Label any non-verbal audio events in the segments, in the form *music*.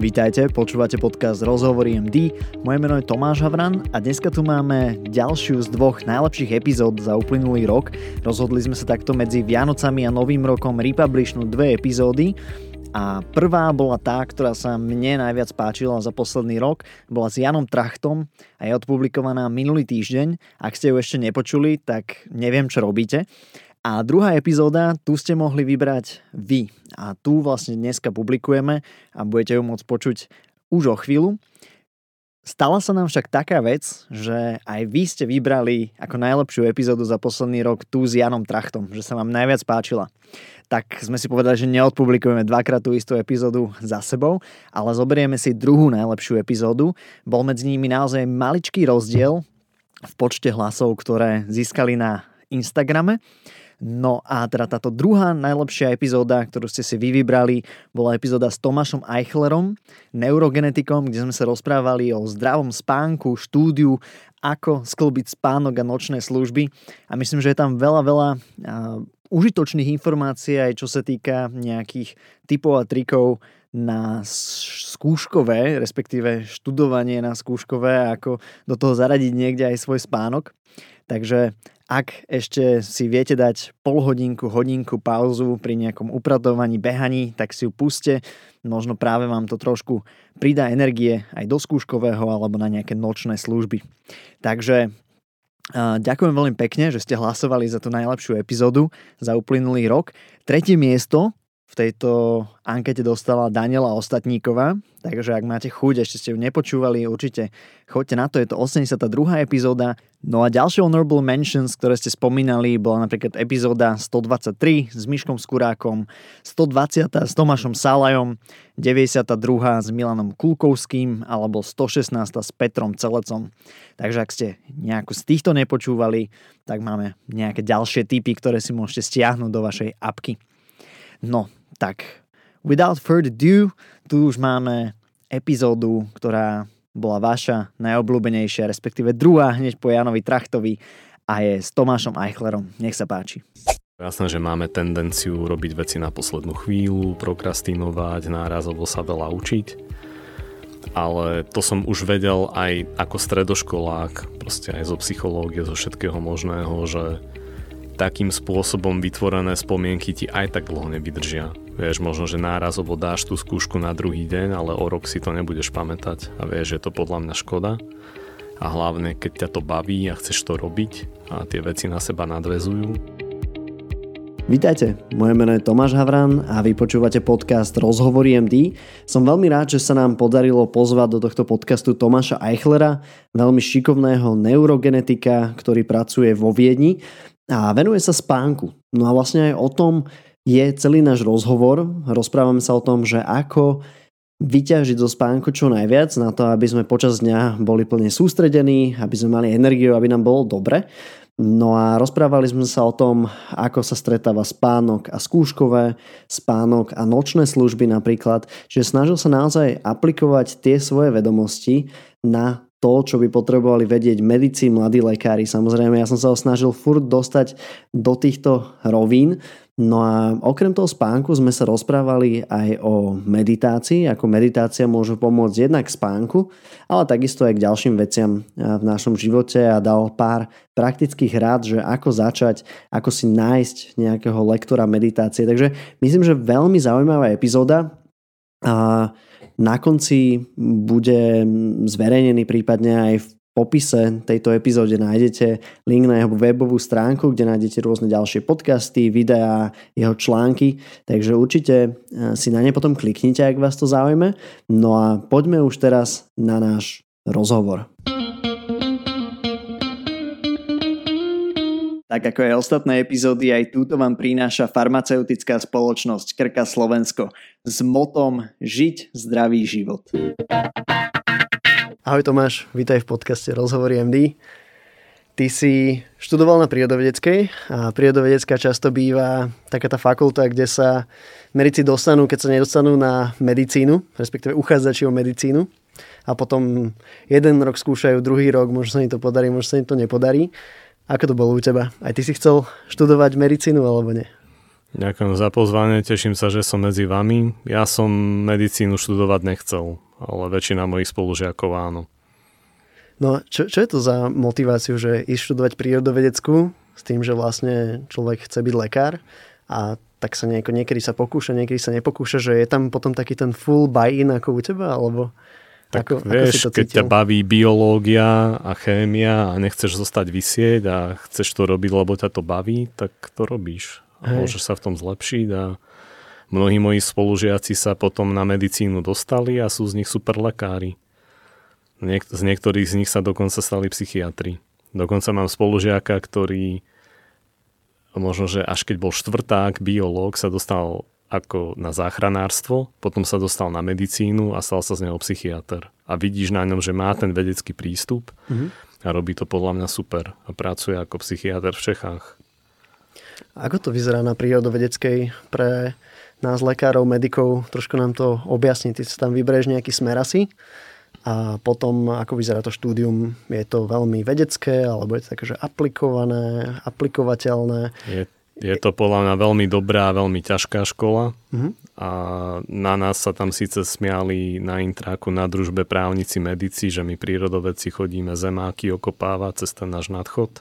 Vítajte, počúvate podcast Rozhovory MD. Moje meno je Tomáš Havran a dneska tu máme ďalšiu z dvoch najlepších epizód za uplynulý rok. Rozhodli sme sa takto medzi Vianocami a Novým rokom republishnúť dve epizódy. A prvá bola tá, ktorá sa mne najviac páčila za posledný rok, bola s Janom Trachtom a je odpublikovaná minulý týždeň. Ak ste ju ešte nepočuli, tak neviem, čo robíte. A druhá epizóda, tu ste mohli vybrať vy. A tu vlastne dneska publikujeme a budete ju môcť počuť už o chvíľu. Stala sa nám však taká vec, že aj vy ste vybrali ako najlepšiu epizódu za posledný rok tú s Janom Trachtom, že sa vám najviac páčila. Tak sme si povedali, že neodpublikujeme dvakrát tú istú epizódu za sebou, ale zoberieme si druhú najlepšiu epizódu. Bol medzi nimi naozaj maličký rozdiel v počte hlasov, ktoré získali na Instagrame. No a teda táto druhá najlepšia epizóda, ktorú ste si vy vybrali, bola epizóda s Tomášom Eichlerom, neurogenetikom, kde sme sa rozprávali o zdravom spánku, štúdiu, ako sklbiť spánok a nočné služby. A myslím, že je tam veľa, veľa užitočných informácií aj čo sa týka nejakých typov a trikov na skúškové, respektíve študovanie na skúškové, ako do toho zaradiť niekde aj svoj spánok. Takže ak ešte si viete dať pol hodinku, hodinku pauzu pri nejakom upratovaní, behaní, tak si ju puste. Možno práve vám to trošku pridá energie aj do skúškového alebo na nejaké nočné služby. Takže Ďakujem veľmi pekne, že ste hlasovali za tú najlepšiu epizódu za uplynulý rok. Tretie miesto v tejto ankete dostala Daniela Ostatníková, takže ak máte chuť, ešte ste ju nepočúvali, určite choďte na to, je to 82. epizóda. No a ďalšie honorable mentions, ktoré ste spomínali, bola napríklad epizóda 123 s Myškom Skurákom, 120. s Tomášom Salajom, 92. s Milanom Kulkovským alebo 116. s Petrom Celecom. Takže ak ste nejakú z týchto nepočúvali, tak máme nejaké ďalšie typy, ktoré si môžete stiahnuť do vašej apky. No, tak without further ado, tu už máme epizódu, ktorá bola vaša najobľúbenejšia, respektíve druhá hneď po Janovi Trachtovi a je s Tomášom Eichlerom. Nech sa páči. Jasné, že máme tendenciu robiť veci na poslednú chvíľu, prokrastinovať, nárazovo sa veľa učiť. Ale to som už vedel aj ako stredoškolák, proste aj zo psychológie, zo všetkého možného, že takým spôsobom vytvorené spomienky ti aj tak dlho nevydržia. Vieš, možno, že nárazovo dáš tú skúšku na druhý deň, ale o rok si to nebudeš pamätať a vieš, že to podľa mňa škoda. A hlavne, keď ťa to baví a chceš to robiť a tie veci na seba nadvezujú. Vítajte, moje meno je Tomáš Havran a vy počúvate podcast Rozhovory MD. Som veľmi rád, že sa nám podarilo pozvať do tohto podcastu Tomáša Eichlera, veľmi šikovného neurogenetika, ktorý pracuje vo Viedni a venuje sa spánku. No a vlastne aj o tom je celý náš rozhovor. Rozprávame sa o tom, že ako vyťažiť zo spánku čo najviac na to, aby sme počas dňa boli plne sústredení, aby sme mali energiu, aby nám bolo dobre. No a rozprávali sme sa o tom, ako sa stretáva spánok a skúškové, spánok a nočné služby napríklad, že snažil sa naozaj aplikovať tie svoje vedomosti na to, čo by potrebovali vedieť medici, mladí lekári. Samozrejme, ja som sa ho snažil furt dostať do týchto rovín. No a okrem toho spánku sme sa rozprávali aj o meditácii, ako meditácia môže pomôcť jednak spánku, ale takisto aj k ďalším veciam v našom živote a dal pár praktických rád, že ako začať, ako si nájsť nejakého lektora meditácie. Takže myslím, že veľmi zaujímavá epizóda. A na konci bude zverejnený prípadne aj popise tejto epizóde nájdete link na jeho webovú stránku, kde nájdete rôzne ďalšie podcasty, videá, jeho články, takže určite eh, si na ne potom kliknite, ak vás to zaujme. No a poďme už teraz na náš rozhovor. Tak ako aj ostatné epizódy, aj túto vám prináša farmaceutická spoločnosť Krka Slovensko s motom Žiť zdravý život. Ahoj Tomáš, vítaj v podcaste Rozhovory MD. Ty si študoval na prírodovedeckej a prírodovedecká často býva taká tá fakulta, kde sa medici dostanú, keď sa nedostanú na medicínu, respektíve uchádzači o medicínu a potom jeden rok skúšajú, druhý rok, možno sa im to podarí, možno sa im to nepodarí. Ako to bolo u teba? Aj ty si chcel študovať medicínu alebo nie? Ďakujem za pozvanie, teším sa, že som medzi vami. Ja som medicínu študovať nechcel, ale väčšina mojich spolužiakov áno. No, čo, čo je to za motiváciu, že ísť študovať prírodovedeckú s tým, že vlastne človek chce byť lekár a tak sa nieko, niekedy sa pokúša, niekedy sa nepokúša, že je tam potom taký ten full buy-in ako u teba, alebo tak ako, vieš, ako si to keď ťa baví biológia a chémia a nechceš zostať vysieť a chceš to robiť, lebo ťa to baví, tak to robíš. A môžeš sa v tom zlepšiť a mnohí moji spolužiaci sa potom na medicínu dostali a sú z nich super lekári. Niek- z niektorých z nich sa dokonca stali psychiatri. Dokonca mám spolužiaka, ktorý možno, že až keď bol štvrták, biológ, sa dostal ako na záchranárstvo, potom sa dostal na medicínu a stal sa z neho psychiatr. A vidíš na ňom, že má ten vedecký prístup mm-hmm. a robí to podľa mňa super a pracuje ako psychiatr v Čechách. Ako to vyzerá na prírodovedeckej pre nás lekárov, medikov? Trošku nám to objasni. Ty sa tam vybereš nejaký smer asi a potom, ako vyzerá to štúdium, je to veľmi vedecké, alebo je to také, že aplikované, aplikovateľné? Je je to podľa mňa veľmi dobrá veľmi ťažká škola mm-hmm. a na nás sa tam síce smiali na intráku na družbe právnici medici, že my prírodovedci chodíme zemáky okopávať cez ten náš nadchod.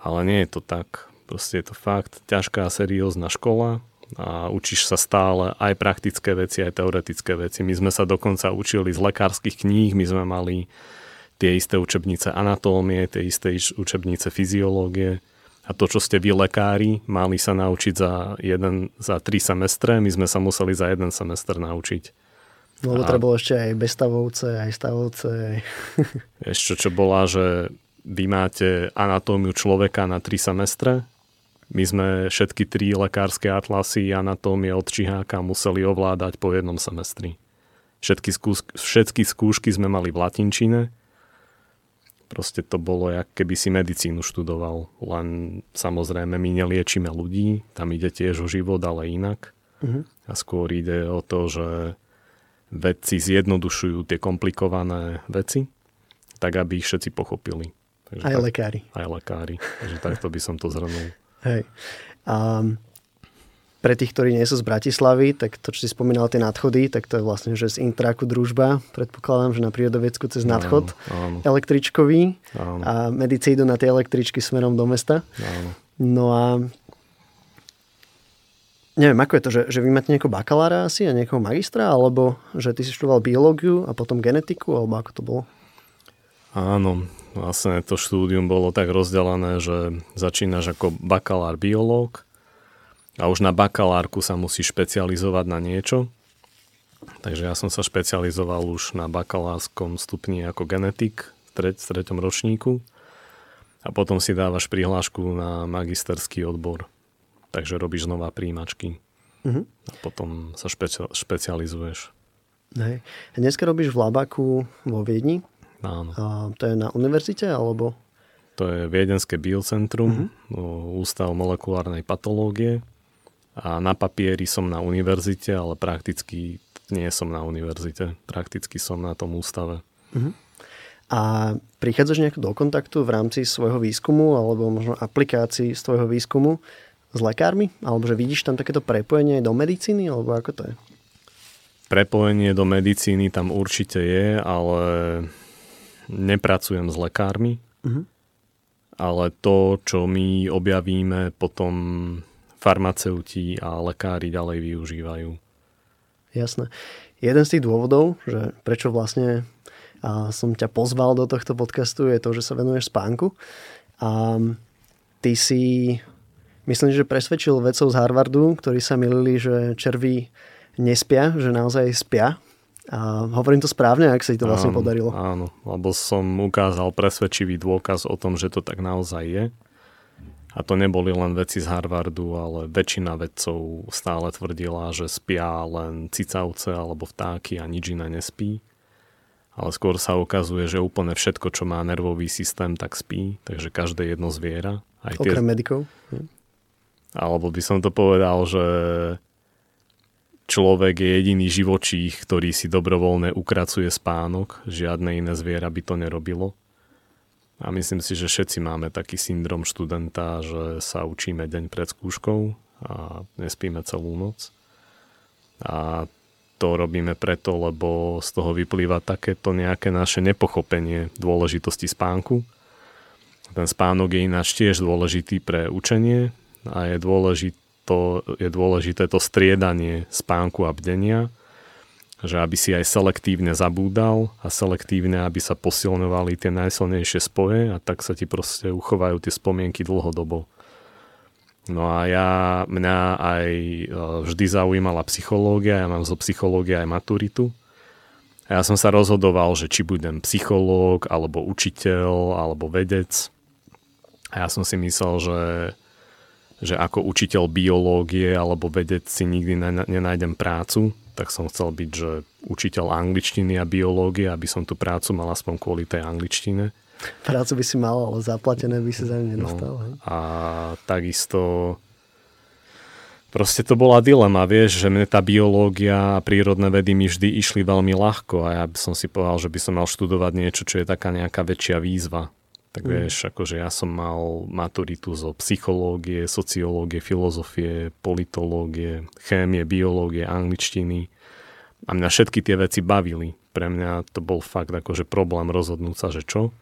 Ale nie je to tak. Proste je to fakt ťažká seriózna škola a učíš sa stále aj praktické veci, aj teoretické veci. My sme sa dokonca učili z lekárskych kníh, my sme mali tie isté učebnice anatómie, tie isté učebnice fyziológie a to, čo ste vy lekári mali sa naučiť za, jeden, za tri semestre, my sme sa museli za jeden semester naučiť. No, lebo treba bolo ešte aj bezstavovce, aj stavovce. Ešte čo bola, že vy máte anatómiu človeka na tri semestre, my sme všetky tri lekárske atlasy anatómie od Čiháka museli ovládať po jednom semestri. Všetky, skús- všetky skúšky sme mali v latinčine, Proste to bolo, jak keby si medicínu študoval. Len samozrejme my neliečíme ľudí, tam ide tiež o život, ale inak. Uh-huh. A skôr ide o to, že vedci zjednodušujú tie komplikované veci, tak aby ich všetci pochopili. Takže aj tak, lekári. Aj lekári. Takže takto by som to zhrnul. Hej. Um, pre tých, ktorí nie sú z Bratislavy, tak to, čo si spomínal, tie nadchody, tak to je vlastne, že z Intraku družba, predpokladám, že na prírodovedsku cez nadchod áno, áno. električkový áno. a medici idú na tie električky smerom do mesta. Áno. No a neviem, ako je to, že, že vy máte nejakého bakalára asi a nejakého magistra, alebo že ty si študoval biológiu a potom genetiku, alebo ako to bolo? Áno, vlastne to štúdium bolo tak rozdelené, že začínaš ako bakalár biológ, a už na bakalárku sa musí špecializovať na niečo. Takže ja som sa špecializoval už na bakalárskom stupni ako genetik v, treť, v treťom ročníku a potom si dávaš prihlášku na magisterský odbor. Takže robíš znova príjimačky. Uh-huh. A potom sa špeci- špecializuješ. Hej. Dneska robíš v Labaku vo Viedni? Áno. A to je na univerzite alebo? To je Viedenské biocentrum, uh-huh. ústav molekulárnej patológie a na papieri som na univerzite, ale prakticky nie som na univerzite. Prakticky som na tom ústave. Uh-huh. A prichádzaš nejak do kontaktu v rámci svojho výskumu alebo možno aplikácií z tvojho výskumu s lekármi? Alebo že vidíš tam takéto prepojenie do medicíny? Alebo ako to je? Prepojenie do medicíny tam určite je, ale nepracujem s lekármi. Uh-huh. Ale to, čo my objavíme potom farmaceuti a lekári ďalej využívajú. Jasné. Jeden z tých dôvodov, že prečo vlastne a som ťa pozval do tohto podcastu, je to, že sa venuješ spánku. A ty si, myslím, že presvedčil vedcov z Harvardu, ktorí sa milili, že červy nespia, že naozaj spia. A hovorím to správne, ak sa ti to vlastne áno, podarilo. Áno, lebo som ukázal presvedčivý dôkaz o tom, že to tak naozaj je. A to neboli len veci z Harvardu, ale väčšina vedcov stále tvrdila, že spia len cicavce alebo vtáky a nič iné nespí. Ale skôr sa ukazuje, že úplne všetko, čo má nervový systém, tak spí. Takže každé jedno zviera. Aj tie... Okrem medikov? Alebo by som to povedal, že človek je jediný živočích, ktorý si dobrovoľne ukracuje spánok. Žiadne iné zviera by to nerobilo. A myslím si, že všetci máme taký syndrom študenta, že sa učíme deň pred skúškou a nespíme celú noc. A to robíme preto, lebo z toho vyplýva takéto nejaké naše nepochopenie dôležitosti spánku. Ten spánok je ináč tiež dôležitý pre učenie a je, dôležito, je dôležité to striedanie spánku a bdenia, že aby si aj selektívne zabúdal a selektívne, aby sa posilňovali tie najsilnejšie spoje a tak sa ti proste uchovajú tie spomienky dlhodobo. No a ja, mňa aj e, vždy zaujímala psychológia, ja mám zo psychológie aj maturitu. A ja som sa rozhodoval, že či budem psychológ, alebo učiteľ, alebo vedec. A ja som si myslel, že, že ako učiteľ biológie alebo vedec si nikdy nenájdem prácu, tak som chcel byť, že učiteľ angličtiny a biológie, aby som tú prácu mal aspoň kvôli tej angličtine. Prácu by si mal, ale zaplatené by si za ňu nedostal. No, a takisto proste to bola dilema, vieš, že mne tá biológia a prírodné vedy mi vždy išli veľmi ľahko a ja by som si povedal, že by som mal študovať niečo, čo je taká nejaká väčšia výzva. Tak mm. vieš, akože ja som mal maturitu zo psychológie, sociológie, filozofie, politológie, chémie, biológie, angličtiny a mňa všetky tie veci bavili. Pre mňa to bol fakt akože problém rozhodnúť sa, že čo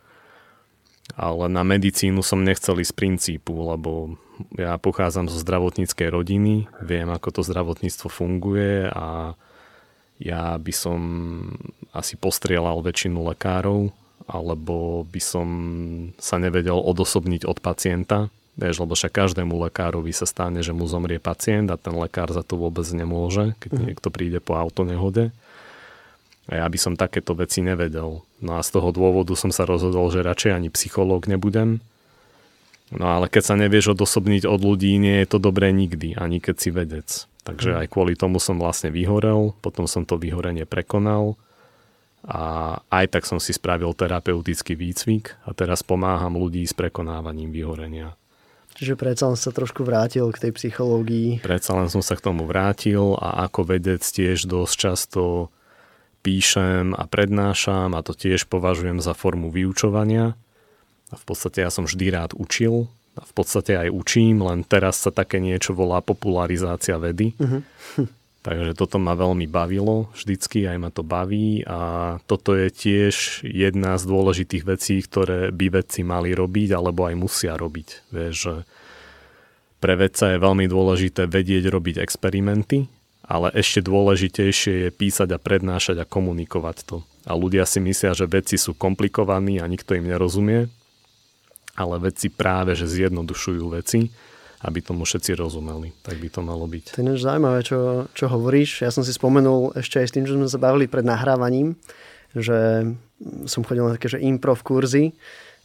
ale na medicínu som nechcel ísť z princípu, lebo ja pochádzam zo zdravotníckej rodiny, viem, ako to zdravotníctvo funguje a ja by som asi postrielal väčšinu lekárov, alebo by som sa nevedel odosobniť od pacienta, vieš, lebo však každému lekárovi sa stane, že mu zomrie pacient a ten lekár za to vôbec nemôže, keď mm. niekto príde po autonehode. A ja by som takéto veci nevedel. No a z toho dôvodu som sa rozhodol, že radšej ani psychológ nebudem. No ale keď sa nevieš odosobniť od ľudí, nie je to dobré nikdy, ani keď si vedec. Takže mhm. aj kvôli tomu som vlastne vyhorel, potom som to vyhorenie prekonal a aj tak som si spravil terapeutický výcvik a teraz pomáham ľudí s prekonávaním vyhorenia. Čiže predsa len sa trošku vrátil k tej psychológii. Predsa len som sa k tomu vrátil a ako vedec tiež dosť často píšem a prednášam a to tiež považujem za formu vyučovania. A v podstate ja som vždy rád učil a v podstate aj učím, len teraz sa také niečo volá popularizácia vedy. Uh-huh. *laughs* Takže toto ma veľmi bavilo vždycky, aj ma to baví a toto je tiež jedna z dôležitých vecí, ktoré by vedci mali robiť alebo aj musia robiť. Vieš, že pre vedca je veľmi dôležité vedieť robiť experimenty, ale ešte dôležitejšie je písať a prednášať a komunikovať to. A ľudia si myslia, že veci sú komplikovaní a nikto im nerozumie, ale veci práve, že zjednodušujú veci, aby tomu všetci rozumeli. Tak by to malo byť. To je zaujímavé, čo, čo hovoríš. Ja som si spomenul ešte aj s tým, že sme sa bavili pred nahrávaním, že som chodil na také, že improv kurzy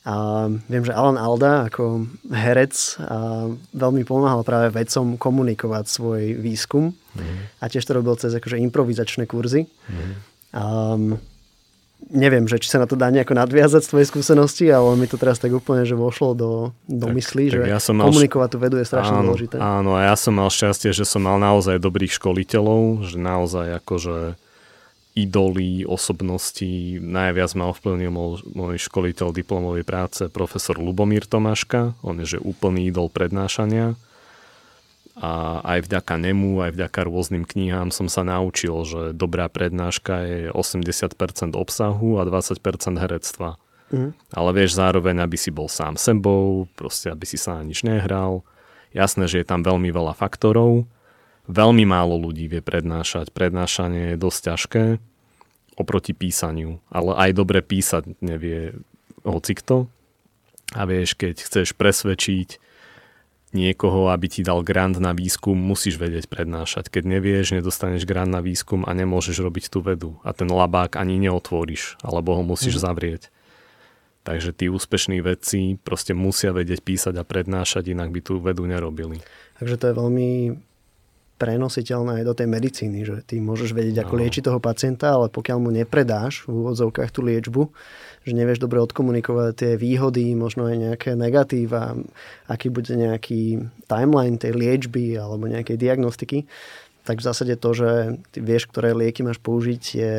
a viem, že Alan Alda ako herec a veľmi pomáhal práve vedcom komunikovať svoj výskum mm. a tiež to robil cez akože improvizačné kurzy. Mm. Um, neviem, že či sa na to dá nejako nadviazať z tvojej skúsenosti, ale mi to teraz tak úplne, že vošlo do, do tak, mysli, tak že ja som komunikovať tú vedu je strašne áno, dôležité. Áno, a ja som mal šťastie, že som mal naozaj dobrých školiteľov, že naozaj akože idoly, osobnosti. Najviac ma ovplyvnil môj školiteľ diplomovej práce, profesor Lubomír Tomáška. On je že úplný idol prednášania. A aj vďaka nemu, aj vďaka rôznym knihám som sa naučil, že dobrá prednáška je 80% obsahu a 20% herectva. Mm. Ale vieš zároveň, aby si bol sám sebou, proste aby si sa na nič nehral. Jasné, že je tam veľmi veľa faktorov, Veľmi málo ľudí vie prednášať. Prednášanie je dosť ťažké oproti písaniu, ale aj dobre písať nevie hocikto. A vieš, keď chceš presvedčiť niekoho, aby ti dal grant na výskum, musíš vedieť prednášať. Keď nevieš, nedostaneš grant na výskum a nemôžeš robiť tú vedu. A ten labák ani neotvoríš, alebo ho musíš mm. zavrieť. Takže tí úspešní vedci proste musia vedieť písať a prednášať, inak by tú vedu nerobili. Takže to je veľmi prenositeľné aj do tej medicíny, že ty môžeš vedieť, ako no. toho pacienta, ale pokiaľ mu nepredáš v úvodzovkách tú liečbu, že nevieš dobre odkomunikovať tie výhody, možno aj nejaké negatíva, aký bude nejaký timeline tej liečby alebo nejakej diagnostiky, tak v zásade to, že ty vieš, ktoré lieky máš použiť, je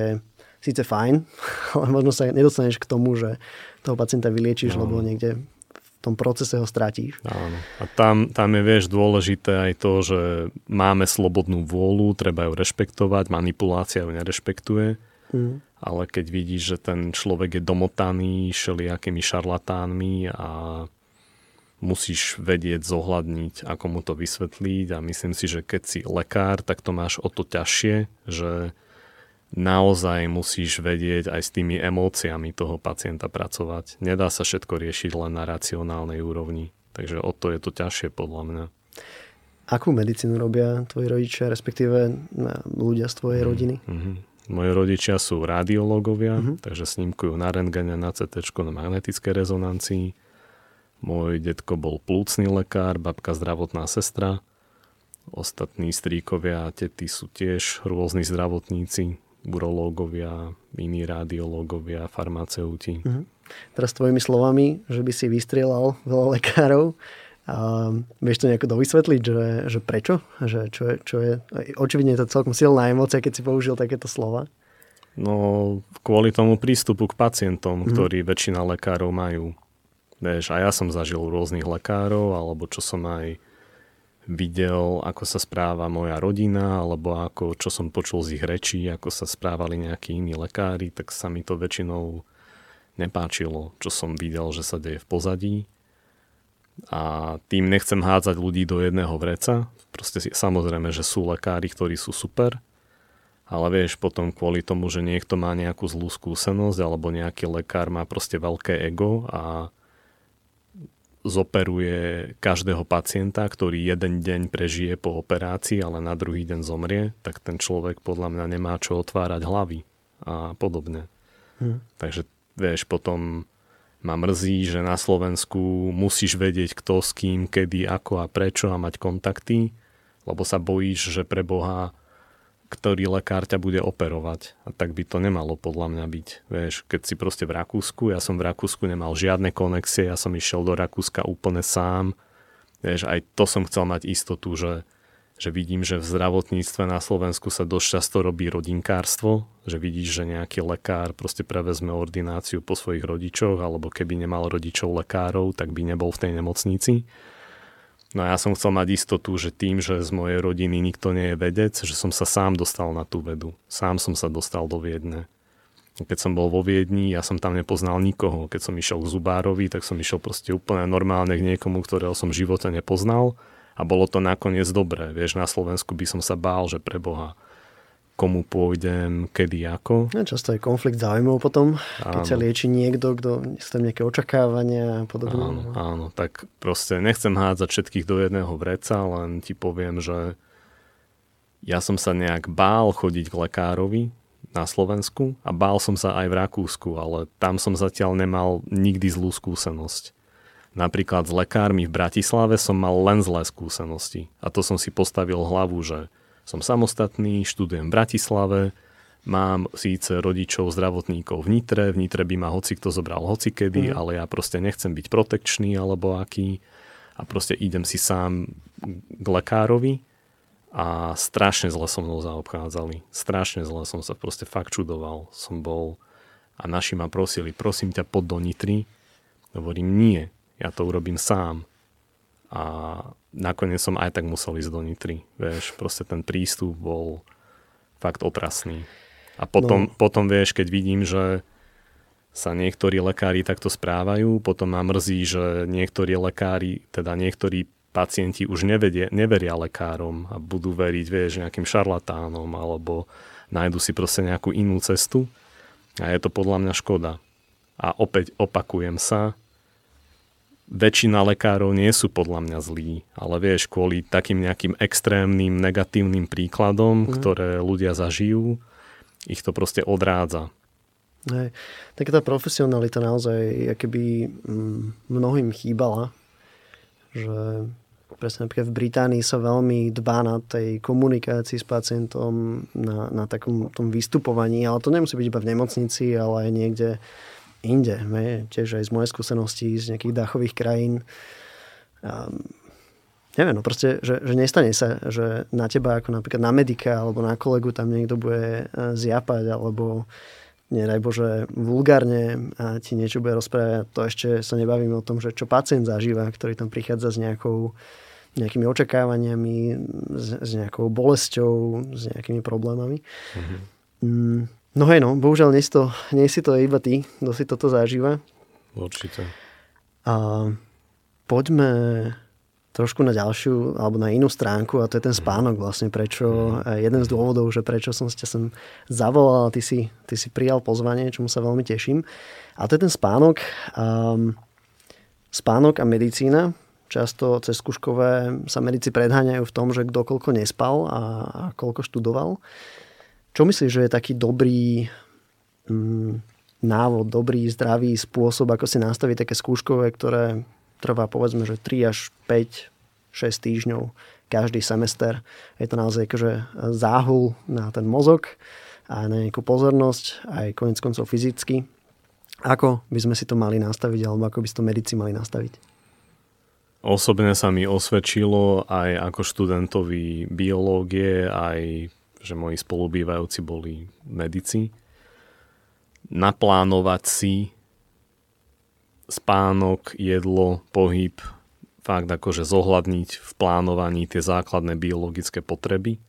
síce fajn, *laughs* ale možno sa nedostaneš k tomu, že toho pacienta vyliečiš, no. lebo niekde tom procese ho stratíš. Áno. A tam, tam je, vieš, dôležité aj to, že máme slobodnú vôľu, treba ju rešpektovať, manipulácia ju nerešpektuje, mm. ale keď vidíš, že ten človek je domotaný všelijakými šarlatánmi a musíš vedieť, zohľadniť, ako mu to vysvetliť a myslím si, že keď si lekár, tak to máš o to ťažšie, že naozaj musíš vedieť aj s tými emóciami toho pacienta pracovať. Nedá sa všetko riešiť len na racionálnej úrovni. Takže o to je to ťažšie podľa mňa. Akú medicínu robia tvoji rodičia, respektíve ľudia z tvojej mm, rodiny? Mm-hmm. Moji rodičia sú radiológovia, mm-hmm. takže snímkujú na rentgene, na CT, na magnetické rezonancii. Môj detko bol plúcný lekár, babka zdravotná sestra. Ostatní stríkovia a tety sú tiež rôzni zdravotníci, urológovia, iní radiológovia, farmaceuti. Uh-huh. Teraz tvojimi slovami, že by si vystrieľal veľa lekárov, a vieš to nejako dovysvetliť, že, že prečo? Že čo, je, čo je, očividne je to celkom silná emocia, keď si použil takéto slova. No, kvôli tomu prístupu k pacientom, mm. ktorý väčšina lekárov majú. Vieš, a ja som zažil rôznych lekárov, alebo čo som aj videl, ako sa správa moja rodina, alebo ako, čo som počul z ich rečí, ako sa správali nejakí iní lekári, tak sa mi to väčšinou nepáčilo, čo som videl, že sa deje v pozadí. A tým nechcem hádzať ľudí do jedného vreca. Proste samozrejme, že sú lekári, ktorí sú super, ale vieš, potom kvôli tomu, že niekto má nejakú zlú skúsenosť, alebo nejaký lekár má proste veľké ego a zoperuje každého pacienta, ktorý jeden deň prežije po operácii, ale na druhý deň zomrie, tak ten človek podľa mňa nemá čo otvárať hlavy a podobne. Hmm. Takže vieš, potom ma mrzí, že na Slovensku musíš vedieť kto s kým, kedy, ako a prečo a mať kontakty, lebo sa bojíš, že pre Boha ktorý lekár ťa bude operovať. A tak by to nemalo podľa mňa byť. Vieš, keď si proste v Rakúsku, ja som v Rakúsku nemal žiadne konexie, ja som išiel do Rakúska úplne sám. Vieš, aj to som chcel mať istotu, že, že vidím, že v zdravotníctve na Slovensku sa dosť často robí rodinkárstvo, že vidíš, že nejaký lekár proste prevezme ordináciu po svojich rodičoch, alebo keby nemal rodičov lekárov, tak by nebol v tej nemocnici. No a ja som chcel mať istotu, že tým, že z mojej rodiny nikto nie je vedec, že som sa sám dostal na tú vedu. Sám som sa dostal do Viedne. Keď som bol vo Viedni, ja som tam nepoznal nikoho. Keď som išiel k Zubárovi, tak som išiel proste úplne normálne k niekomu, ktorého som v živote nepoznal. A bolo to nakoniec dobré. Vieš, na Slovensku by som sa bál, že pre Boha komu pôjdem, kedy, ako. A často je konflikt záujmov potom, áno. keď sa lieči niekto, kto sú tam nejaké očakávania a podobne. Áno, áno, tak proste nechcem hádzať všetkých do jedného vreca, len ti poviem, že ja som sa nejak bál chodiť k lekárovi na Slovensku a bál som sa aj v Rakúsku, ale tam som zatiaľ nemal nikdy zlú skúsenosť. Napríklad s lekármi v Bratislave som mal len zlé skúsenosti a to som si postavil hlavu, že som samostatný, študujem v Bratislave, mám síce rodičov zdravotníkov v Nitre, v Nitre by ma hoci kto zobral hocikedy, mm. ale ja proste nechcem byť protekčný alebo aký a proste idem si sám k lekárovi a strašne zle so mnou zaobchádzali. Strašne zle som sa proste fakt čudoval. Som bol a naši ma prosili, prosím ťa, pod do Nitry. Hovorím, nie, ja to urobím sám. A nakoniec som aj tak musel ísť do Nitry. Vieš, proste ten prístup bol fakt otrasný. A potom, no. potom vieš, keď vidím, že sa niektorí lekári takto správajú, potom ma mrzí, že niektorí lekári, teda niektorí pacienti už nevedie, neveria lekárom a budú veriť, vieš, nejakým šarlatánom alebo nájdu si proste nejakú inú cestu. A je to podľa mňa škoda. A opäť opakujem sa, väčšina lekárov nie sú podľa mňa zlí, ale vieš, kvôli takým nejakým extrémnym negatívnym príkladom, mm. ktoré ľudia zažijú, ich to proste odrádza. Hej. Tak tá profesionalita naozaj keby mm, mnohým chýbala, že presne napríklad v Británii sa veľmi dbá na tej komunikácii s pacientom, na, na takom tom vystupovaní, ale to nemusí byť iba v nemocnici, ale aj niekde inde. Me, tiež aj z mojej skúsenosti z nejakých dachových krajín. Um, neviem, no proste, že, že nestane sa, že na teba ako napríklad na medika alebo na kolegu tam niekto bude e, zjapať alebo nedaj Bože, vulgárne a ti niečo bude rozprávať. To ešte sa nebavíme o tom, že čo pacient zažíva, ktorý tam prichádza s nejakou, nejakými očakávaniami, s, s nejakou bolesťou, s nejakými problémami. Mm-hmm. No hej no, bohužiaľ nie si to, nie si to iba ty, kto si toto zažíva. Určite. A poďme trošku na ďalšiu alebo na inú stránku a to je ten spánok vlastne, prečo, mhm. jeden z dôvodov, že prečo som ťa sem zavolal a ty si, ty si prijal pozvanie, čomu sa veľmi teším. A to je ten spánok. Um, spánok a medicína. Často cez skúškové sa medici predháňajú v tom, že kto koľko nespal a, a koľko študoval. Čo myslíš, že je taký dobrý um, návod, dobrý, zdravý spôsob, ako si nastaviť také skúškové, ktoré trvá povedzme, že 3 až 5, 6 týždňov každý semester. Je to naozaj akože záhul na ten mozog a na nejakú pozornosť, aj konec koncov fyzicky. Ako by sme si to mali nastaviť, alebo ako by si to medici mali nastaviť? Osobne sa mi osvedčilo aj ako študentovi biológie, aj že moji spolubývajúci boli medici, naplánovať si spánok, jedlo, pohyb, fakt akože zohľadniť v plánovaní tie základné biologické potreby.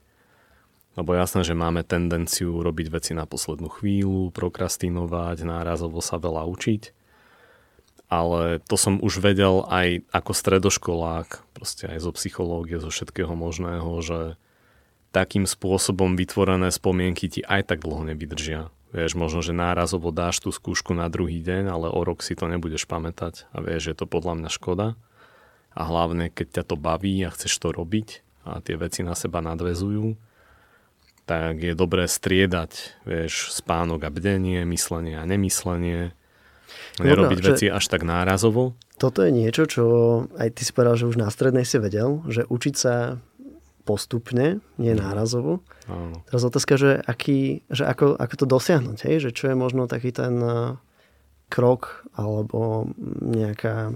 Lebo jasné, že máme tendenciu robiť veci na poslednú chvíľu, prokrastinovať, nárazovo sa veľa učiť. Ale to som už vedel aj ako stredoškolák, proste aj zo psychológie, zo všetkého možného, že takým spôsobom vytvorené spomienky ti aj tak dlho nevydržia. Vieš, možno, že nárazovo dáš tú skúšku na druhý deň, ale o rok si to nebudeš pamätať a vieš, je to podľa mňa škoda. A hlavne, keď ťa to baví a chceš to robiť a tie veci na seba nadvezujú, tak je dobré striedať, vieš, spánok a bdenie, myslenie a nemyslenie, nerobiť Dobre, veci až tak nárazovo. Toto je niečo, čo aj ty si povedal, že už na strednej si vedel, že učiť sa postupne, nie mhm. nárazovo. Áno. Teraz otázka, že, aký, že ako, ako to dosiahnuť, hej? že čo je možno taký ten uh, krok alebo nejaká,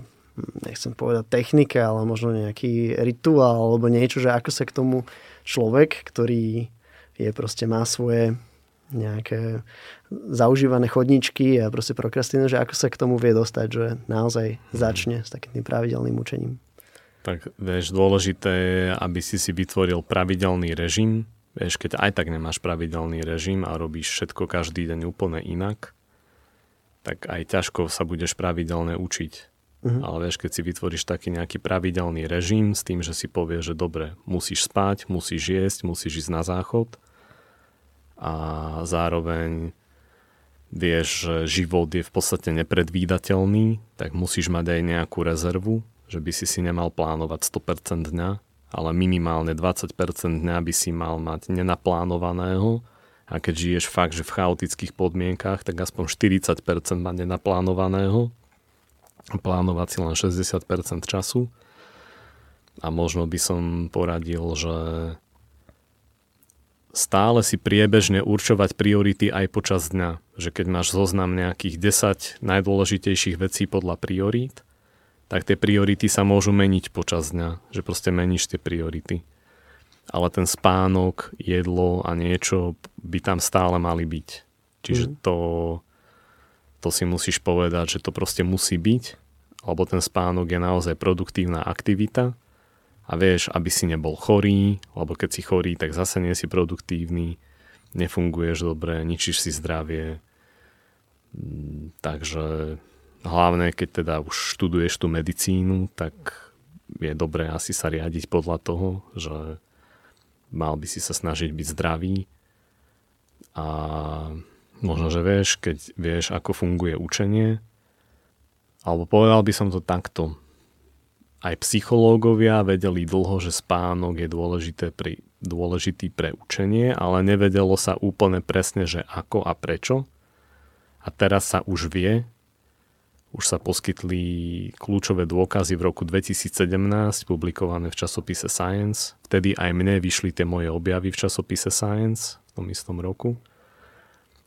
nechcem povedať technika, ale možno nejaký rituál alebo niečo, že ako sa k tomu človek, ktorý je proste má svoje nejaké zaužívané chodničky a proste prokrastinuje, že ako sa k tomu vie dostať, že naozaj mhm. začne s takým pravidelným učením. Tak vieš, dôležité je, aby si si vytvoril pravidelný režim. Vieš, keď aj tak nemáš pravidelný režim a robíš všetko každý deň úplne inak, tak aj ťažko sa budeš pravidelne učiť. Uh-huh. Ale vieš, keď si vytvoríš taký nejaký pravidelný režim s tým, že si povieš, že dobre, musíš spať, musíš jesť, musíš ísť na záchod a zároveň vieš, že život je v podstate nepredvídateľný, tak musíš mať aj nejakú rezervu, že by si si nemal plánovať 100% dňa, ale minimálne 20% dňa by si mal mať nenaplánovaného a keď žiješ fakt, že v chaotických podmienkach, tak aspoň 40% mať nenaplánovaného plánovať si len 60% času. A možno by som poradil, že stále si priebežne určovať priority aj počas dňa. Že keď máš zoznam nejakých 10 najdôležitejších vecí podľa priorít, tak tie priority sa môžu meniť počas dňa, že proste meníš tie priority. Ale ten spánok, jedlo a niečo by tam stále mali byť. Čiže mm. to, to si musíš povedať, že to proste musí byť, lebo ten spánok je naozaj produktívna aktivita a vieš, aby si nebol chorý, lebo keď si chorý, tak zase nie si produktívny, nefunguješ dobre, ničíš si zdravie. Mm, takže hlavne keď teda už študuješ tú medicínu, tak je dobré asi sa riadiť podľa toho, že mal by si sa snažiť byť zdravý a možno, že vieš, keď vieš, ako funguje učenie, alebo povedal by som to takto, aj psychológovia vedeli dlho, že spánok je dôležité pri, dôležitý pre učenie, ale nevedelo sa úplne presne, že ako a prečo. A teraz sa už vie, už sa poskytli kľúčové dôkazy v roku 2017, publikované v časopise Science. Vtedy aj mne vyšli tie moje objavy v časopise Science v tom istom roku.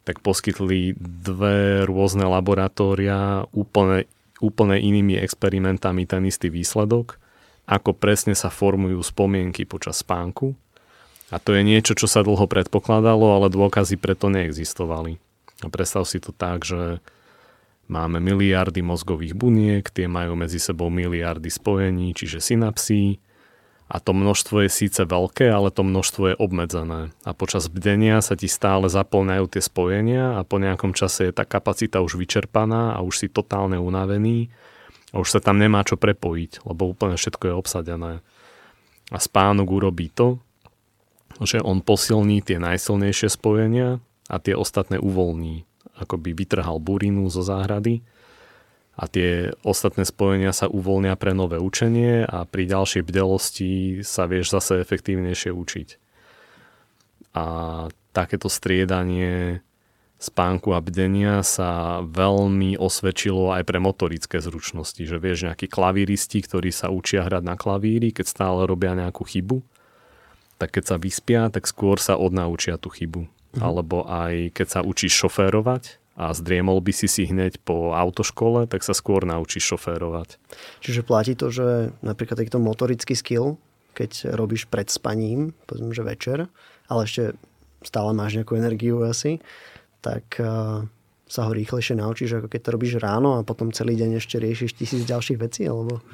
Tak poskytli dve rôzne laboratória úplne, úplne inými experimentami ten istý výsledok, ako presne sa formujú spomienky počas spánku. A to je niečo, čo sa dlho predpokladalo, ale dôkazy preto neexistovali. A predstav si to tak, že máme miliardy mozgových buniek, tie majú medzi sebou miliardy spojení, čiže synapsí a to množstvo je síce veľké, ale to množstvo je obmedzené. A počas bdenia sa ti stále zaplňajú tie spojenia a po nejakom čase je tá kapacita už vyčerpaná a už si totálne unavený a už sa tam nemá čo prepojiť, lebo úplne všetko je obsadené. A spánok urobí to, že on posilní tie najsilnejšie spojenia a tie ostatné uvoľní. Ako by vytrhal burinu zo záhrady a tie ostatné spojenia sa uvoľnia pre nové učenie a pri ďalšej bdelosti sa vieš zase efektívnejšie učiť. A takéto striedanie spánku a bdenia sa veľmi osvedčilo aj pre motorické zručnosti, že vieš nejakí klavíristi, ktorí sa učia hrať na klavíri, keď stále robia nejakú chybu, tak keď sa vyspia, tak skôr sa odnaučia tú chybu. Mhm. Alebo aj keď sa učíš šoférovať, a zdriemol by si si hneď po autoškole, tak sa skôr naučíš šoférovať. Čiže platí to, že napríklad takýto motorický skill, keď robíš pred spaním, povedzme, že večer, ale ešte stále máš nejakú energiu asi, tak uh, sa ho rýchlejšie naučíš, ako keď to robíš ráno a potom celý deň ešte riešiš tisíc ďalších vecí, alebo...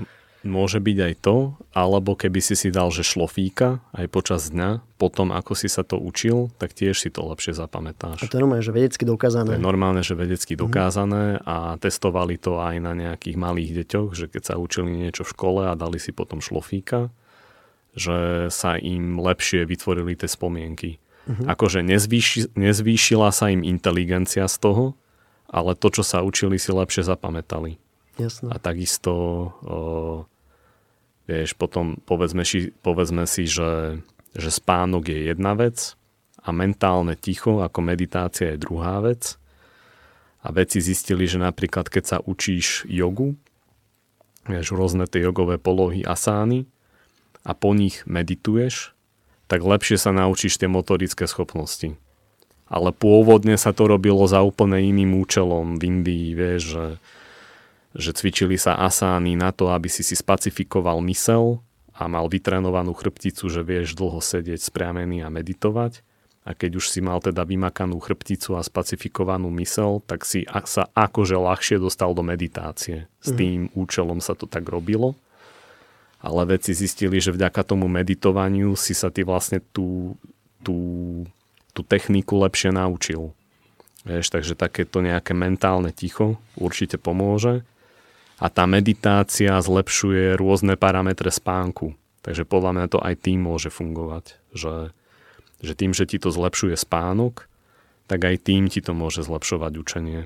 Môže byť aj to, alebo keby si si dal, že šlofíka aj počas dňa, potom ako si sa to učil, tak tiež si to lepšie zapamätáš. A to je normálne, že vedecky dokázané. To je normálne, že vedecky mhm. dokázané a testovali to aj na nejakých malých deťoch, že keď sa učili niečo v škole a dali si potom šlofíka, že sa im lepšie vytvorili tie spomienky. Uh-huh. Akože nezvýši, nezvýšila sa im inteligencia z toho, ale to, čo sa učili, si lepšie zapamätali. Jasne. A takisto, o, vieš, potom povedzme si, povedzme si že, že spánok je jedna vec a mentálne ticho ako meditácia je druhá vec. A vedci zistili, že napríklad keď sa učíš jogu, vieš, rôzne tie jogové polohy asány a po nich medituješ, tak lepšie sa naučíš tie motorické schopnosti. Ale pôvodne sa to robilo za úplne iným účelom v Indii, vieš, že že cvičili sa asány na to, aby si si spacifikoval mysel a mal vytrenovanú chrbticu, že vieš dlho sedieť spriamený a meditovať. A keď už si mal teda vymakanú chrbticu a spacifikovanú mysel, tak si sa akože ľahšie dostal do meditácie. S mhm. tým mm. účelom sa to tak robilo. Ale vedci zistili, že vďaka tomu meditovaniu si sa ty vlastne tú, tú, tú techniku lepšie naučil. Vieš, takže takéto nejaké mentálne ticho určite pomôže a tá meditácia zlepšuje rôzne parametre spánku. Takže podľa mňa to aj tým môže fungovať, že, že tým, že ti to zlepšuje spánok, tak aj tým ti to môže zlepšovať učenie.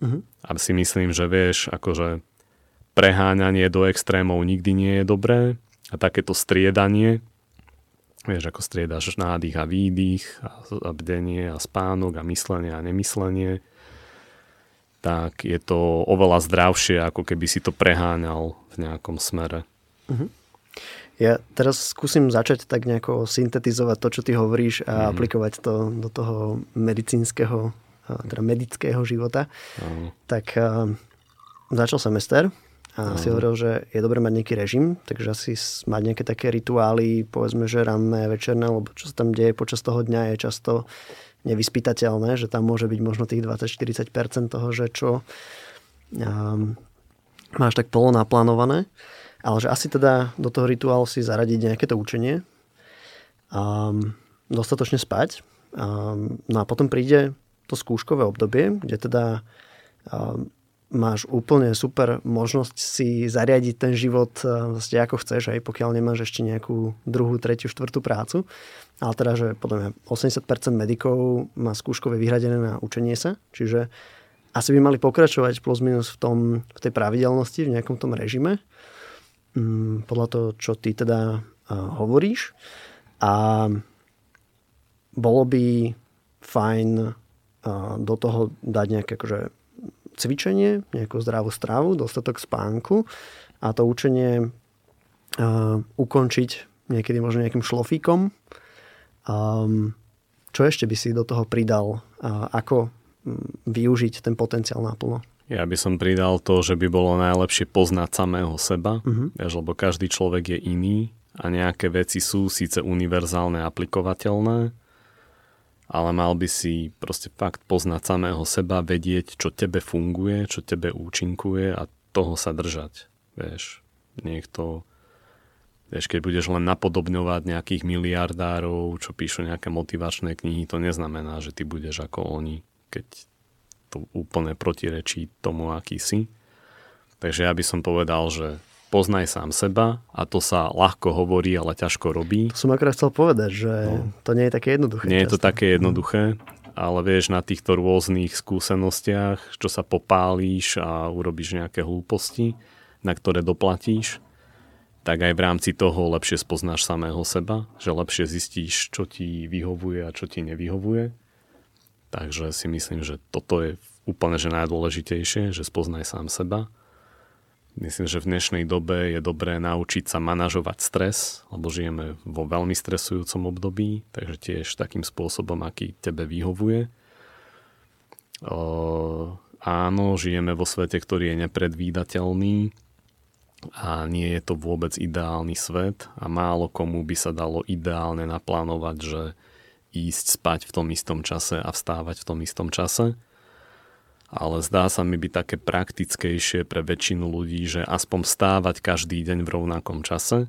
Uh-huh. A si myslím, že vieš, akože preháňanie do extrémov nikdy nie je dobré a takéto striedanie, vieš, ako striedaš nádych a výdych a, a bdenie a spánok a myslenie a nemyslenie, tak je to oveľa zdravšie, ako keby si to preháňal v nejakom smere. Uh-huh. Ja teraz skúsim začať tak nejako syntetizovať to, čo ty hovoríš a uh-huh. aplikovať to do toho medicínskeho, teda medického života. Uh-huh. Tak začal semester a uh-huh. si hovoril, že je dobré mať nejaký režim, takže asi mať nejaké také rituály, povedzme, že ranné, večerné, lebo čo sa tam deje počas toho dňa je často nevyspytateľné, že tam môže byť možno tých 20-40% toho, že čo um, máš tak polo naplánované. Ale že asi teda do toho rituálu si zaradiť nejaké to učenie, um, dostatočne spať. Um, no a potom príde to skúškové obdobie, kde teda um, máš úplne super možnosť si zariadiť ten život vlastne ako chceš, aj pokiaľ nemáš ešte nejakú druhú, tretiu, štvrtú prácu. Ale teda, že podľa mňa 80% medikov má skúškové vyhradené na učenie sa, čiže asi by mali pokračovať plus minus v, tom, v tej pravidelnosti, v nejakom tom režime, mm, podľa toho, čo ty teda hovoríš. A bolo by fajn do toho dať nejaké akože cvičenie, nejakú zdravú stravu, dostatok spánku a to učenie uh, ukončiť niekedy možno nejakým šlofíkom. Um, čo ešte by si do toho pridal? Uh, ako um, využiť ten potenciál naplno? Ja by som pridal to, že by bolo najlepšie poznať samého seba, uh-huh. vieš, lebo každý človek je iný a nejaké veci sú síce univerzálne aplikovateľné, ale mal by si proste fakt poznať samého seba, vedieť, čo tebe funguje, čo tebe účinkuje a toho sa držať. Vieš, niekto, vieš, keď budeš len napodobňovať nejakých miliardárov, čo píšu nejaké motivačné knihy, to neznamená, že ty budeš ako oni, keď to úplne protirečí tomu, aký si. Takže ja by som povedal, že poznaj sám seba a to sa ľahko hovorí, ale ťažko robí. To som akorát chcel povedať, že no. to nie je také jednoduché. Nie často. je to také jednoduché, ale vieš, na týchto rôznych skúsenostiach, čo sa popálíš a urobíš nejaké hlúposti, na ktoré doplatíš, tak aj v rámci toho lepšie spoznáš samého seba, že lepšie zistíš, čo ti vyhovuje a čo ti nevyhovuje. Takže si myslím, že toto je úplne že najdôležitejšie, že spoznaj sám seba Myslím, že v dnešnej dobe je dobré naučiť sa manažovať stres, lebo žijeme vo veľmi stresujúcom období, takže tiež takým spôsobom, aký tebe vyhovuje. Áno, žijeme vo svete, ktorý je nepredvídateľný a nie je to vôbec ideálny svet a málo komu by sa dalo ideálne naplánovať, že ísť spať v tom istom čase a vstávať v tom istom čase ale zdá sa mi byť také praktickejšie pre väčšinu ľudí, že aspoň stávať každý deň v rovnakom čase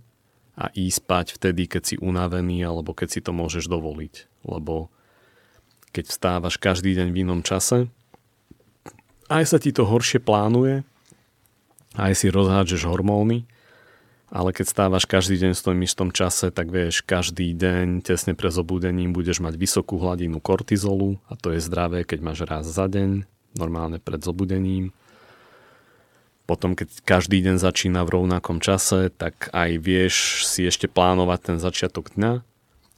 a ísť spať vtedy, keď si unavený alebo keď si to môžeš dovoliť. Lebo keď vstávaš každý deň v inom čase, aj sa ti to horšie plánuje, aj si rozhádžeš hormóny, ale keď stávaš každý deň v tom istom čase, tak vieš, každý deň tesne pre zobudením budeš mať vysokú hladinu kortizolu a to je zdravé, keď máš raz za deň normálne pred zobudením. Potom, keď každý deň začína v rovnakom čase, tak aj vieš si ešte plánovať ten začiatok dňa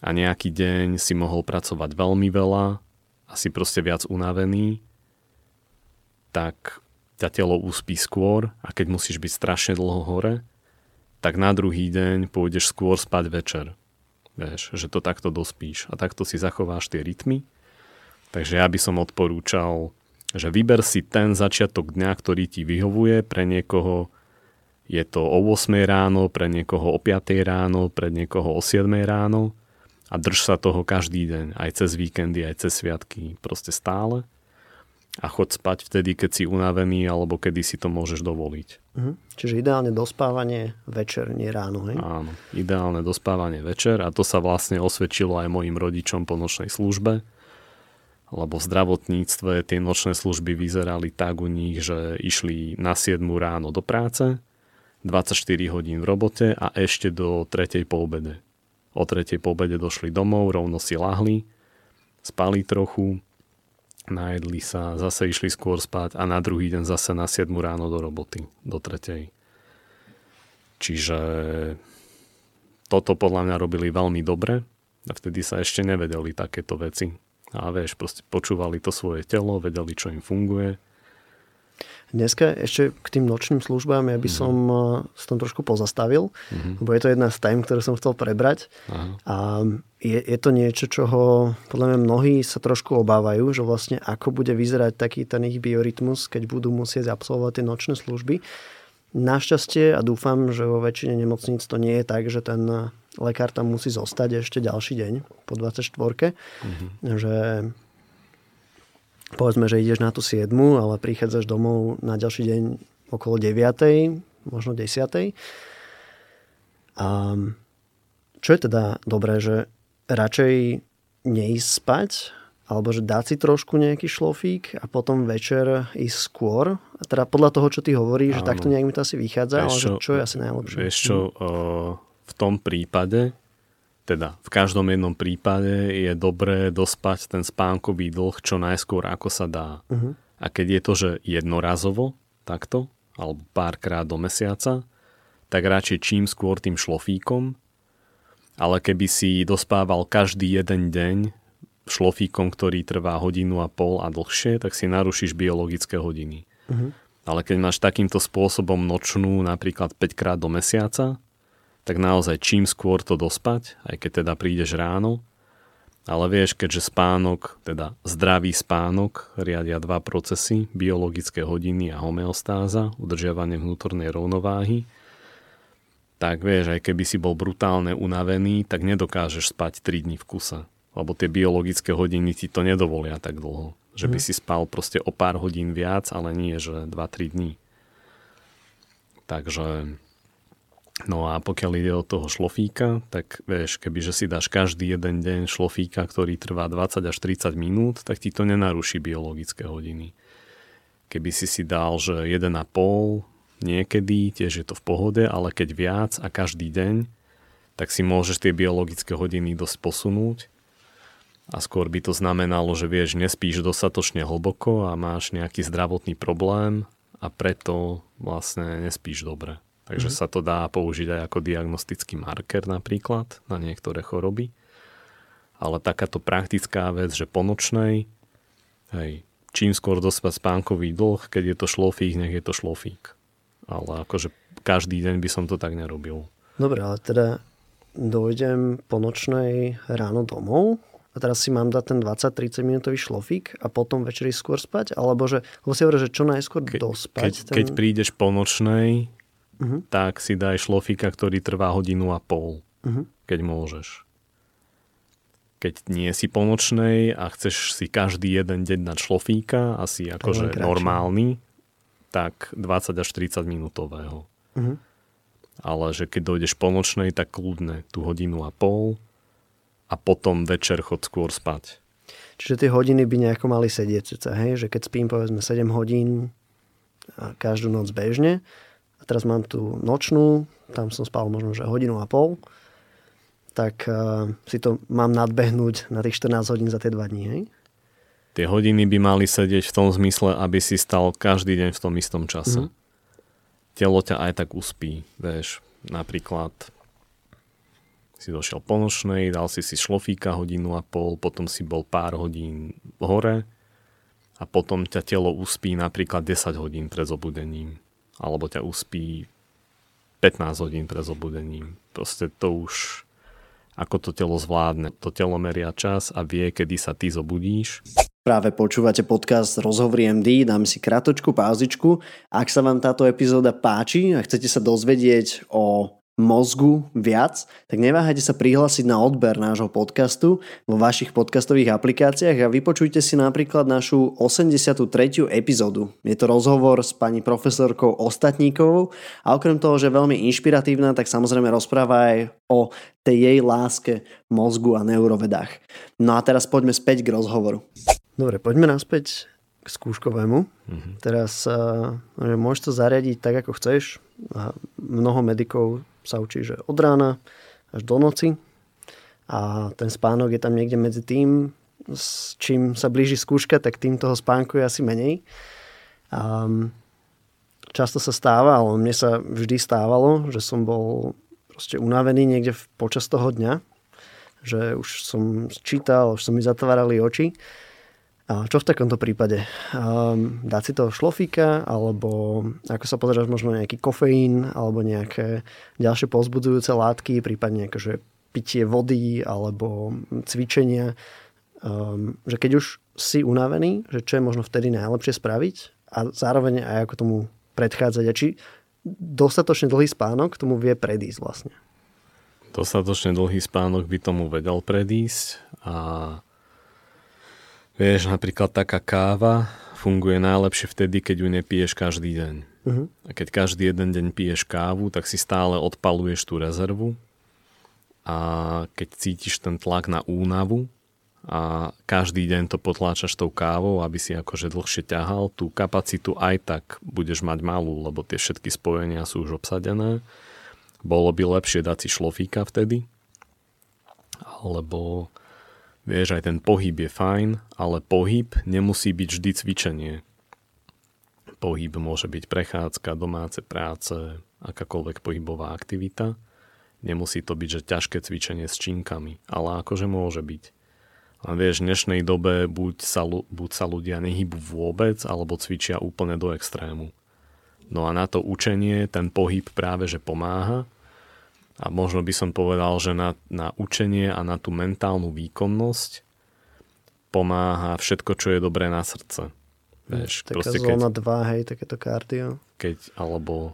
a nejaký deň si mohol pracovať veľmi veľa a si proste viac unavený, tak ťa telo uspí skôr a keď musíš byť strašne dlho hore, tak na druhý deň pôjdeš skôr spať večer. Vieš, že to takto dospíš a takto si zachováš tie rytmy. Takže ja by som odporúčal že vyber si ten začiatok dňa, ktorý ti vyhovuje. Pre niekoho je to o 8 ráno, pre niekoho o 5 ráno, pre niekoho o 7 ráno a drž sa toho každý deň, aj cez víkendy, aj cez sviatky, proste stále. A chod spať vtedy, keď si unavený, alebo kedy si to môžeš dovoliť. Mhm. Čiže ideálne dospávanie večer, nie ráno, hej? Áno, ideálne dospávanie večer a to sa vlastne osvedčilo aj mojim rodičom po nočnej službe lebo v zdravotníctve tie nočné služby vyzerali tak u nich, že išli na 7 ráno do práce, 24 hodín v robote a ešte do 3. po obede. O 3. po obede došli domov, rovno si lahli, spali trochu, najedli sa, zase išli skôr spať a na druhý deň zase na 7 ráno do roboty, do 3. Čiže toto podľa mňa robili veľmi dobre a vtedy sa ešte nevedeli takéto veci a vieš, proste počúvali to svoje telo, vedeli, čo im funguje. Dneska ešte k tým nočným službám ja by mm. som uh, tom trošku pozastavil, mm-hmm. lebo je to jedna z tém, ktoré som chcel prebrať. Aha. A je, je to niečo, čoho podľa mňa mnohí sa trošku obávajú, že vlastne ako bude vyzerať taký ten ich biorytmus, keď budú musieť absolvovať tie nočné služby. Našťastie a dúfam, že vo väčšine nemocníc to nie je tak, že ten lekár tam musí zostať ešte ďalší deň po 24. Mm-hmm. Že povedzme, že ideš na tú 7, ale prichádzaš domov na ďalší deň okolo 9, možno 10. A čo je teda dobré, že radšej neísť spať, alebo že dať si trošku nejaký šlofík a potom večer ísť skôr. Teda podľa toho, čo ty hovoríš, že takto nejak mi to asi vychádza, ale čo, čo je asi najlepšie? Vieš čo, uh, v tom prípade, teda v každom jednom prípade je dobré dospať ten spánkový dlh čo najskôr ako sa dá. Uh-huh. A keď je to, že jednorazovo, takto, alebo párkrát do mesiaca, tak radšej čím skôr tým šlofíkom, ale keby si dospával každý jeden deň šlofíkom, ktorý trvá hodinu a pol a dlhšie, tak si narušíš biologické hodiny. Uh-huh. Ale keď máš takýmto spôsobom nočnú napríklad 5 krát do mesiaca, tak naozaj čím skôr to dospať, aj keď teda prídeš ráno, ale vieš, keďže spánok, teda zdravý spánok, riadia dva procesy, biologické hodiny a homeostáza, udržiavanie vnútornej rovnováhy, tak vieš, aj keby si bol brutálne unavený, tak nedokážeš spať 3 dní v kuse lebo tie biologické hodiny ti to nedovolia tak dlho. Že by mm. si spal proste o pár hodín viac, ale nie, že 2-3 dní. Takže No a pokiaľ ide o toho šlofíka, tak vieš, kebyže si dáš každý jeden deň šlofíka, ktorý trvá 20 až 30 minút, tak ti to nenaruší biologické hodiny. Keby si si dal, že 1,5 niekedy, tiež je to v pohode, ale keď viac a každý deň, tak si môžeš tie biologické hodiny dosť posunúť. A skôr by to znamenalo, že vieš, nespíš dostatočne hlboko a máš nejaký zdravotný problém a preto vlastne nespíš dobre. Takže mm-hmm. sa to dá použiť aj ako diagnostický marker napríklad na niektoré choroby. Ale takáto praktická vec, že po nočnej, hej, čím skôr dospať spánkový dlh, keď je to šlofík, nech je to šlofík. Ale akože každý deň by som to tak nerobil. Dobre, ale teda dojdem po nočnej ráno domov a teraz si mám dať ten 20-30 minútový šlofík a potom večeri skôr spať? Alebo že, lebo si hovorí, že čo najskôr Ke, dospať? Keď, ten... keď prídeš po nočnej, uh-huh. tak si daj šlofíka, ktorý trvá hodinu a pol, uh-huh. keď môžeš. Keď nie si ponočnej a chceš si každý jeden deň dať šlofíka, asi akože normálny, tak 20 až 30 minútového. Uh-huh. Ale že keď dojdeš ponočnej, tak kľudne tú hodinu a pol a potom večer chod skôr spať. Čiže tie hodiny by nejako mali sedieť, hej? že keď spím povedzme 7 hodín každú noc bežne, a teraz mám tu nočnú, tam som spal možno že hodinu a pol, tak uh, si to mám nadbehnúť na tých 14 hodín za tie 2 dní, hej? Tie hodiny by mali sedieť v tom zmysle, aby si stal každý deň v tom istom čase. Mm. Telo ťa aj tak uspí, vieš, napríklad si došiel po nočnej, dal si si šlofíka hodinu a pol, potom si bol pár hodín hore a potom ťa telo uspí napríklad 10 hodín pred zobudením alebo ťa uspí 15 hodín pred zobudením. Proste to už ako to telo zvládne. To telo meria čas a vie, kedy sa ty zobudíš. Práve počúvate podcast Rozhovory MD, dám si kratočku pauzičku. Ak sa vám táto epizóda páči a chcete sa dozvedieť o mozgu viac, tak neváhajte sa prihlásiť na odber nášho podcastu vo vašich podcastových aplikáciách a vypočujte si napríklad našu 83. epizódu. Je to rozhovor s pani profesorkou Ostatníkovou a okrem toho, že je veľmi inšpiratívna, tak samozrejme rozpráva aj o tej jej láske mozgu a neurovedách. No a teraz poďme späť k rozhovoru. Dobre, poďme naspäť k skúškovému. Mm-hmm. Teraz uh, môžeš to zariadiť tak, ako chceš. A mnoho medikov sa učí, že od rána až do noci a ten spánok je tam niekde medzi tým, s čím sa blíži skúška, tak tým toho spánku je asi menej. A často sa stáva, ale mne sa vždy stávalo, že som bol proste unavený niekde počas toho dňa, že už som čítal, už som mi zatvárali oči a čo v takomto prípade? Um, dať si toho šlofíka, alebo ako sa pozeráš, možno nejaký kofeín, alebo nejaké ďalšie pozbudzujúce látky, prípadne akože pitie vody, alebo cvičenia. Um, že keď už si unavený, že čo je možno vtedy najlepšie spraviť a zároveň aj ako tomu predchádzať a či dostatočne dlhý spánok tomu vie predísť vlastne. Dostatočne dlhý spánok by tomu vedel predísť a Vieš, napríklad taká káva funguje najlepšie vtedy, keď ju nepiješ každý deň. Uh-huh. A keď každý jeden deň piješ kávu, tak si stále odpaluješ tú rezervu a keď cítiš ten tlak na únavu a každý deň to potláčaš tou kávou, aby si akože dlhšie ťahal, tú kapacitu aj tak budeš mať malú, lebo tie všetky spojenia sú už obsadené. Bolo by lepšie dať si šlofíka vtedy, alebo Vieš, aj ten pohyb je fajn, ale pohyb nemusí byť vždy cvičenie. Pohyb môže byť prechádzka, domáce práce, akákoľvek pohybová aktivita. Nemusí to byť, že ťažké cvičenie s činkami, ale akože môže byť. A vieš, v dnešnej dobe buď sa, buď sa ľudia nehybu vôbec, alebo cvičia úplne do extrému. No a na to učenie ten pohyb práve že pomáha, a možno by som povedal, že na, na učenie a na tú mentálnu výkonnosť pomáha všetko, čo je dobré na srdce. Vieš, Taká proste, zóna keď, 2, hej, takéto kardio. Keď, alebo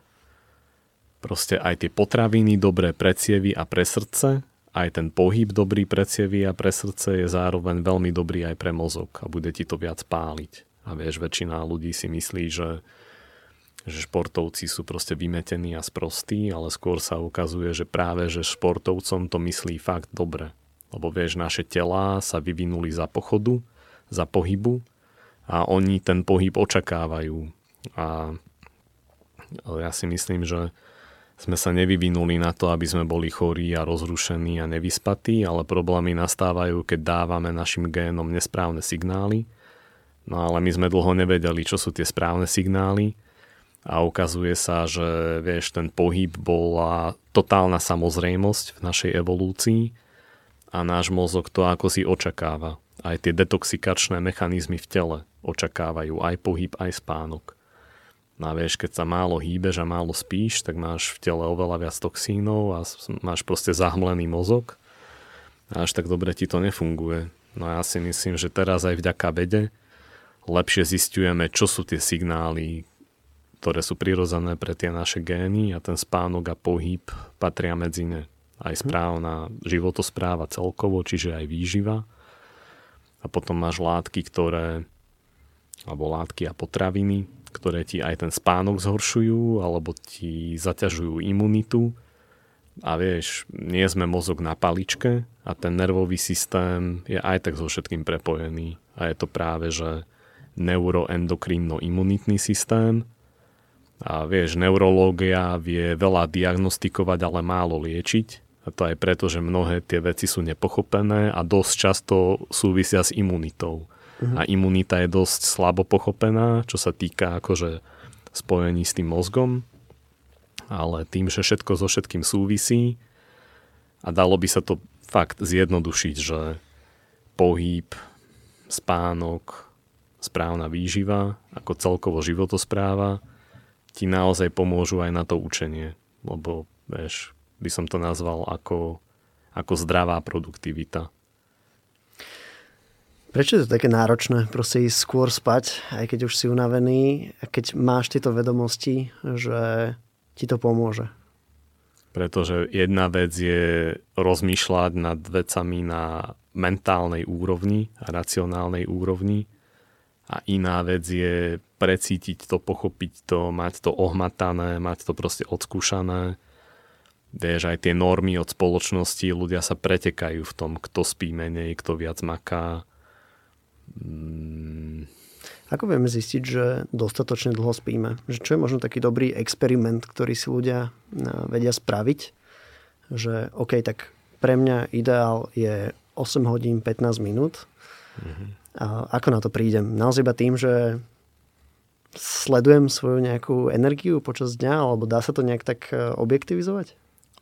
proste aj tie potraviny dobré pre cievy a pre srdce aj ten pohyb dobrý pre cievy a pre srdce je zároveň veľmi dobrý aj pre mozog a bude ti to viac páliť. A vieš, väčšina ľudí si myslí, že, že športovci sú proste vymetení a sprostí, ale skôr sa ukazuje, že práve, že športovcom to myslí fakt dobre. Lebo vieš, naše telá sa vyvinuli za pochodu, za pohybu a oni ten pohyb očakávajú. A ja si myslím, že sme sa nevyvinuli na to, aby sme boli chorí a rozrušení a nevyspatí, ale problémy nastávajú, keď dávame našim génom nesprávne signály. No ale my sme dlho nevedeli, čo sú tie správne signály a ukazuje sa, že vieš, ten pohyb bola totálna samozrejmosť v našej evolúcii a náš mozog to ako si očakáva. Aj tie detoxikačné mechanizmy v tele očakávajú aj pohyb, aj spánok. No a vieš, keď sa málo hýbeš a málo spíš, tak máš v tele oveľa viac toxínov a máš proste zahmlený mozog a až tak dobre ti to nefunguje. No a ja si myslím, že teraz aj vďaka vede lepšie zistujeme, čo sú tie signály, ktoré sú prirodzené pre tie naše gény a ten spánok a pohyb patria medzi ne. Aj mhm. správna životospráva celkovo, čiže aj výživa. A potom máš látky, ktoré, alebo látky a potraviny, ktoré ti aj ten spánok zhoršujú alebo ti zaťažujú imunitu. A vieš, nie sme mozog na paličke a ten nervový systém je aj tak so všetkým prepojený. A je to práve, že neuroendokrínno-imunitný systém. A vieš, neurológia vie veľa diagnostikovať, ale málo liečiť. A to aj preto, že mnohé tie veci sú nepochopené a dosť často súvisia s imunitou. Uh-huh. A imunita je dosť slabo pochopená, čo sa týka akože spojení s tým mozgom, ale tým, že všetko so všetkým súvisí a dalo by sa to fakt zjednodušiť, že pohyb, spánok, správna výživa, ako celkovo životospráva, ti naozaj pomôžu aj na to učenie, lebo vieš, by som to nazval ako, ako zdravá produktivita. Prečo je to také náročné proste ísť skôr spať, aj keď už si unavený a keď máš tieto vedomosti, že ti to pomôže? Pretože jedna vec je rozmýšľať nad vecami na mentálnej úrovni a racionálnej úrovni a iná vec je precítiť to, pochopiť to, mať to ohmatané, mať to proste odskúšané. Vieš, aj tie normy od spoločnosti, ľudia sa pretekajú v tom, kto spí menej, kto viac maká Mm. Ako vieme zistiť, že dostatočne dlho spíme? Že čo je možno taký dobrý experiment, ktorý si ľudia vedia spraviť? Že OK, tak pre mňa ideál je 8 hodín 15 minút. Mm-hmm. A ako na to prídem? Naozaj iba tým, že sledujem svoju nejakú energiu počas dňa, alebo dá sa to nejak tak e, objektivizovať?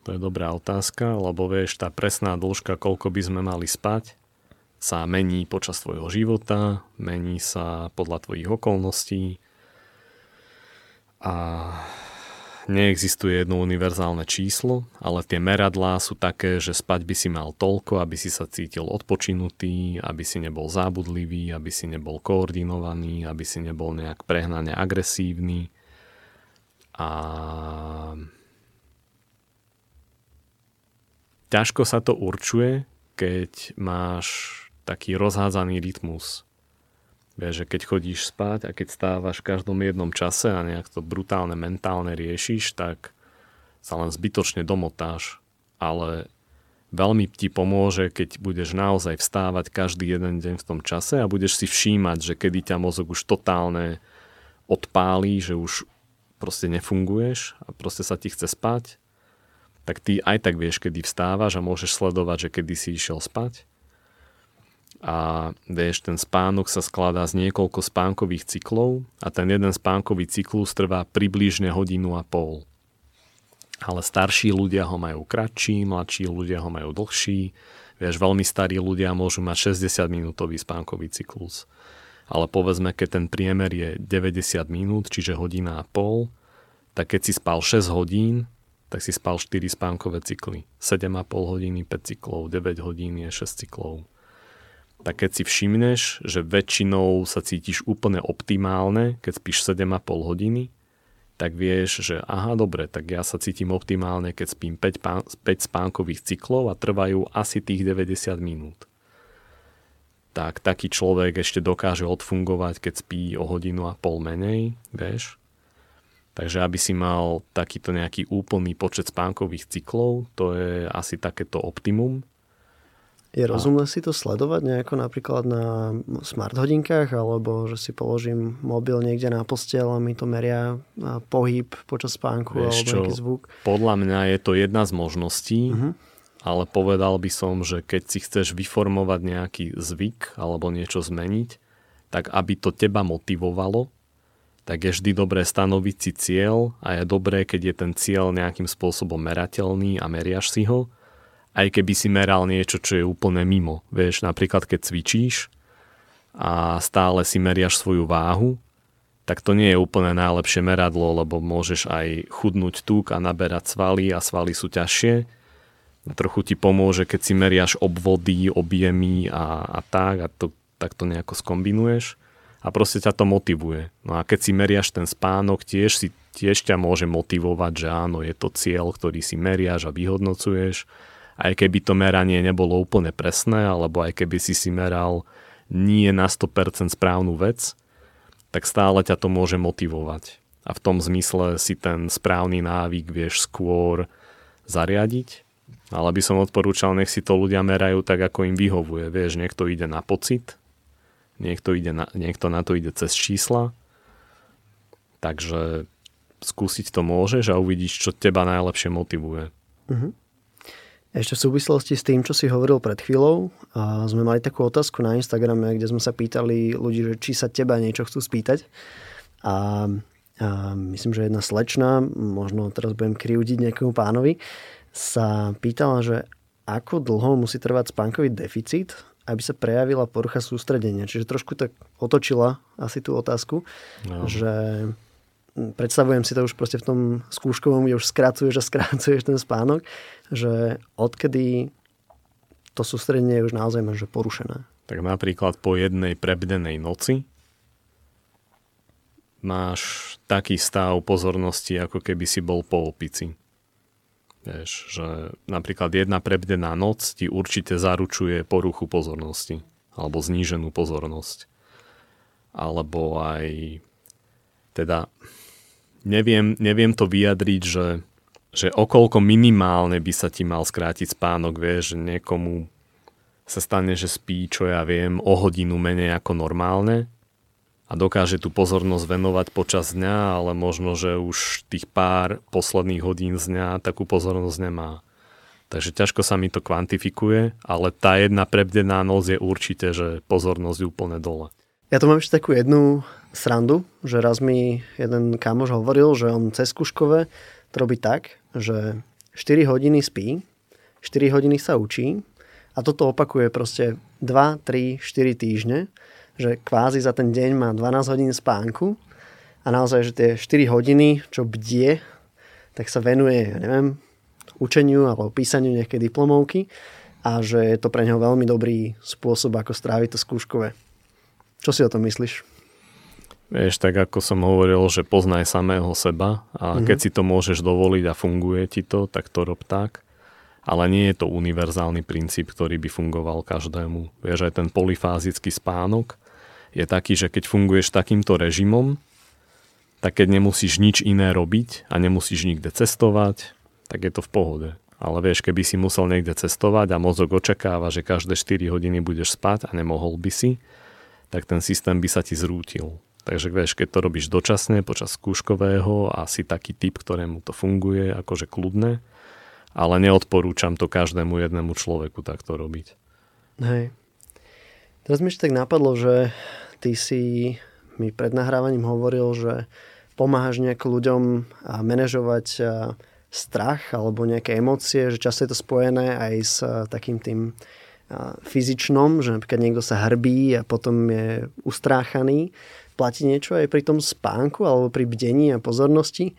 To je dobrá otázka, lebo vieš, tá presná dĺžka, koľko by sme mali spať, sa mení počas tvojho života, mení sa podľa tvojich okolností a neexistuje jedno univerzálne číslo, ale tie meradlá sú také, že spať by si mal toľko, aby si sa cítil odpočinutý, aby si nebol zábudlivý, aby si nebol koordinovaný, aby si nebol nejak prehnane agresívny. A ťažko sa to určuje, keď máš taký rozhádzaný rytmus. Vieš, že keď chodíš spať a keď stávaš v každom jednom čase a nejak to brutálne mentálne riešiš, tak sa len zbytočne domotáš. Ale veľmi ti pomôže, keď budeš naozaj vstávať každý jeden deň v tom čase a budeš si všímať, že kedy ťa mozog už totálne odpálí, že už proste nefunguješ a proste sa ti chce spať, tak ty aj tak vieš, kedy vstávaš a môžeš sledovať, že kedy si išiel spať a vieš, ten spánok sa skladá z niekoľko spánkových cyklov a ten jeden spánkový cyklus trvá približne hodinu a pol. Ale starší ľudia ho majú kratší, mladší ľudia ho majú dlhší. Vieš, veľmi starí ľudia môžu mať 60 minútový spánkový cyklus. Ale povedzme, keď ten priemer je 90 minút, čiže hodina a pol, tak keď si spal 6 hodín, tak si spal 4 spánkové cykly. 7,5 hodiny 5 cyklov, 9 hodín je 6 cyklov tak keď si všimneš, že väčšinou sa cítiš úplne optimálne, keď spíš 7,5 hodiny, tak vieš, že aha, dobre, tak ja sa cítim optimálne, keď spím 5, pán, 5 spánkových cyklov a trvajú asi tých 90 minút. Tak taký človek ešte dokáže odfungovať, keď spí o hodinu a pol menej, vieš. Takže aby si mal takýto nejaký úplný počet spánkových cyklov, to je asi takéto optimum. Je rozumné si to sledovať nejako napríklad na smart hodinkách, alebo že si položím mobil niekde na postel a mi to meria pohyb počas spánku Vieš alebo čo, nejaký zvuk? Podľa mňa je to jedna z možností, uh-huh. ale povedal by som, že keď si chceš vyformovať nejaký zvyk alebo niečo zmeniť, tak aby to teba motivovalo, tak je vždy dobré stanoviť si cieľ a je dobré, keď je ten cieľ nejakým spôsobom merateľný a meriaš si ho aj keby si meral niečo, čo je úplne mimo. Vieš, napríklad keď cvičíš a stále si meriaš svoju váhu, tak to nie je úplne najlepšie meradlo, lebo môžeš aj chudnúť tuk a naberať svaly a svaly sú ťažšie. Trochu ti pomôže, keď si meriaš obvody, objemy a, a tak a to, tak to nejako skombinuješ a proste ťa to motivuje. No a keď si meriaš ten spánok, tiež, si, tiež ťa môže motivovať, že áno, je to cieľ, ktorý si meriaš a vyhodnocuješ aj keby to meranie nebolo úplne presné, alebo aj keby si si meral nie na 100% správnu vec, tak stále ťa to môže motivovať. A v tom zmysle si ten správny návyk vieš skôr zariadiť. Ale by som odporúčal, nech si to ľudia merajú tak, ako im vyhovuje. Vieš, niekto ide na pocit, niekto, ide na, niekto na to ide cez čísla. Takže skúsiť to môžeš a uvidíš, čo teba najlepšie motivuje. Uh-huh. Ešte v súvislosti s tým, čo si hovoril pred chvíľou, sme mali takú otázku na Instagrame, kde sme sa pýtali ľudí, že či sa teba niečo chcú spýtať. A, a myslím, že jedna slečna, možno teraz budem kriudiť nejakému pánovi, sa pýtala, že ako dlho musí trvať spánkový deficit, aby sa prejavila porucha sústredenia. Čiže trošku tak otočila asi tú otázku, no. že predstavujem si to už proste v tom skúškovom, kde už skracuješ a skracuješ ten spánok, že odkedy to sústredenie je už naozaj že porušené. Tak napríklad po jednej prebdenej noci máš taký stav pozornosti, ako keby si bol po opici. Vieš, že napríklad jedna prebdená noc ti určite zaručuje poruchu pozornosti alebo zníženú pozornosť. Alebo aj teda neviem, neviem to vyjadriť, že, že okolko minimálne by sa ti mal skrátiť spánok, vieš, že niekomu sa stane, že spí, čo ja viem, o hodinu menej ako normálne a dokáže tú pozornosť venovať počas dňa, ale možno, že už tých pár posledných hodín z dňa takú pozornosť nemá. Takže ťažko sa mi to kvantifikuje, ale tá jedna prebdená noc je určite, že pozornosť úplne dole. Ja tu mám ešte takú jednu srandu, že raz mi jeden kamoš hovoril, že on cez Kuškové to robí tak, že 4 hodiny spí, 4 hodiny sa učí a toto opakuje proste 2, 3, 4 týždne, že kvázi za ten deň má 12 hodín spánku a naozaj, že tie 4 hodiny, čo bdie, tak sa venuje, ja neviem, učeniu alebo písaniu nejakej diplomovky a že je to pre neho veľmi dobrý spôsob, ako stráviť to skúškové. Čo si o tom myslíš? Vieš, tak ako som hovoril, že poznaj samého seba a mm-hmm. keď si to môžeš dovoliť a funguje ti to, tak to rob tak. Ale nie je to univerzálny princíp, ktorý by fungoval každému. Vieš, aj ten polifázický spánok je taký, že keď funguješ takýmto režimom, tak keď nemusíš nič iné robiť a nemusíš nikde cestovať, tak je to v pohode. Ale vieš, keby si musel niekde cestovať a mozog očakáva, že každé 4 hodiny budeš spať a nemohol by si, tak ten systém by sa ti zrútil. Takže vieš, keď to robíš dočasne počas skúškového a si taký typ, ktorému to funguje, akože kľudne, ale neodporúčam to každému jednému človeku takto robiť. Hej. Teraz mi ešte tak napadlo, že ty si mi pred nahrávaním hovoril, že pomáhaš nejak ľuďom manažovať strach alebo nejaké emócie, že často je to spojené aj s takým tým fyzičnom, že napríklad niekto sa hrbí a potom je ustráchaný platí niečo aj pri tom spánku alebo pri bdení a pozornosti,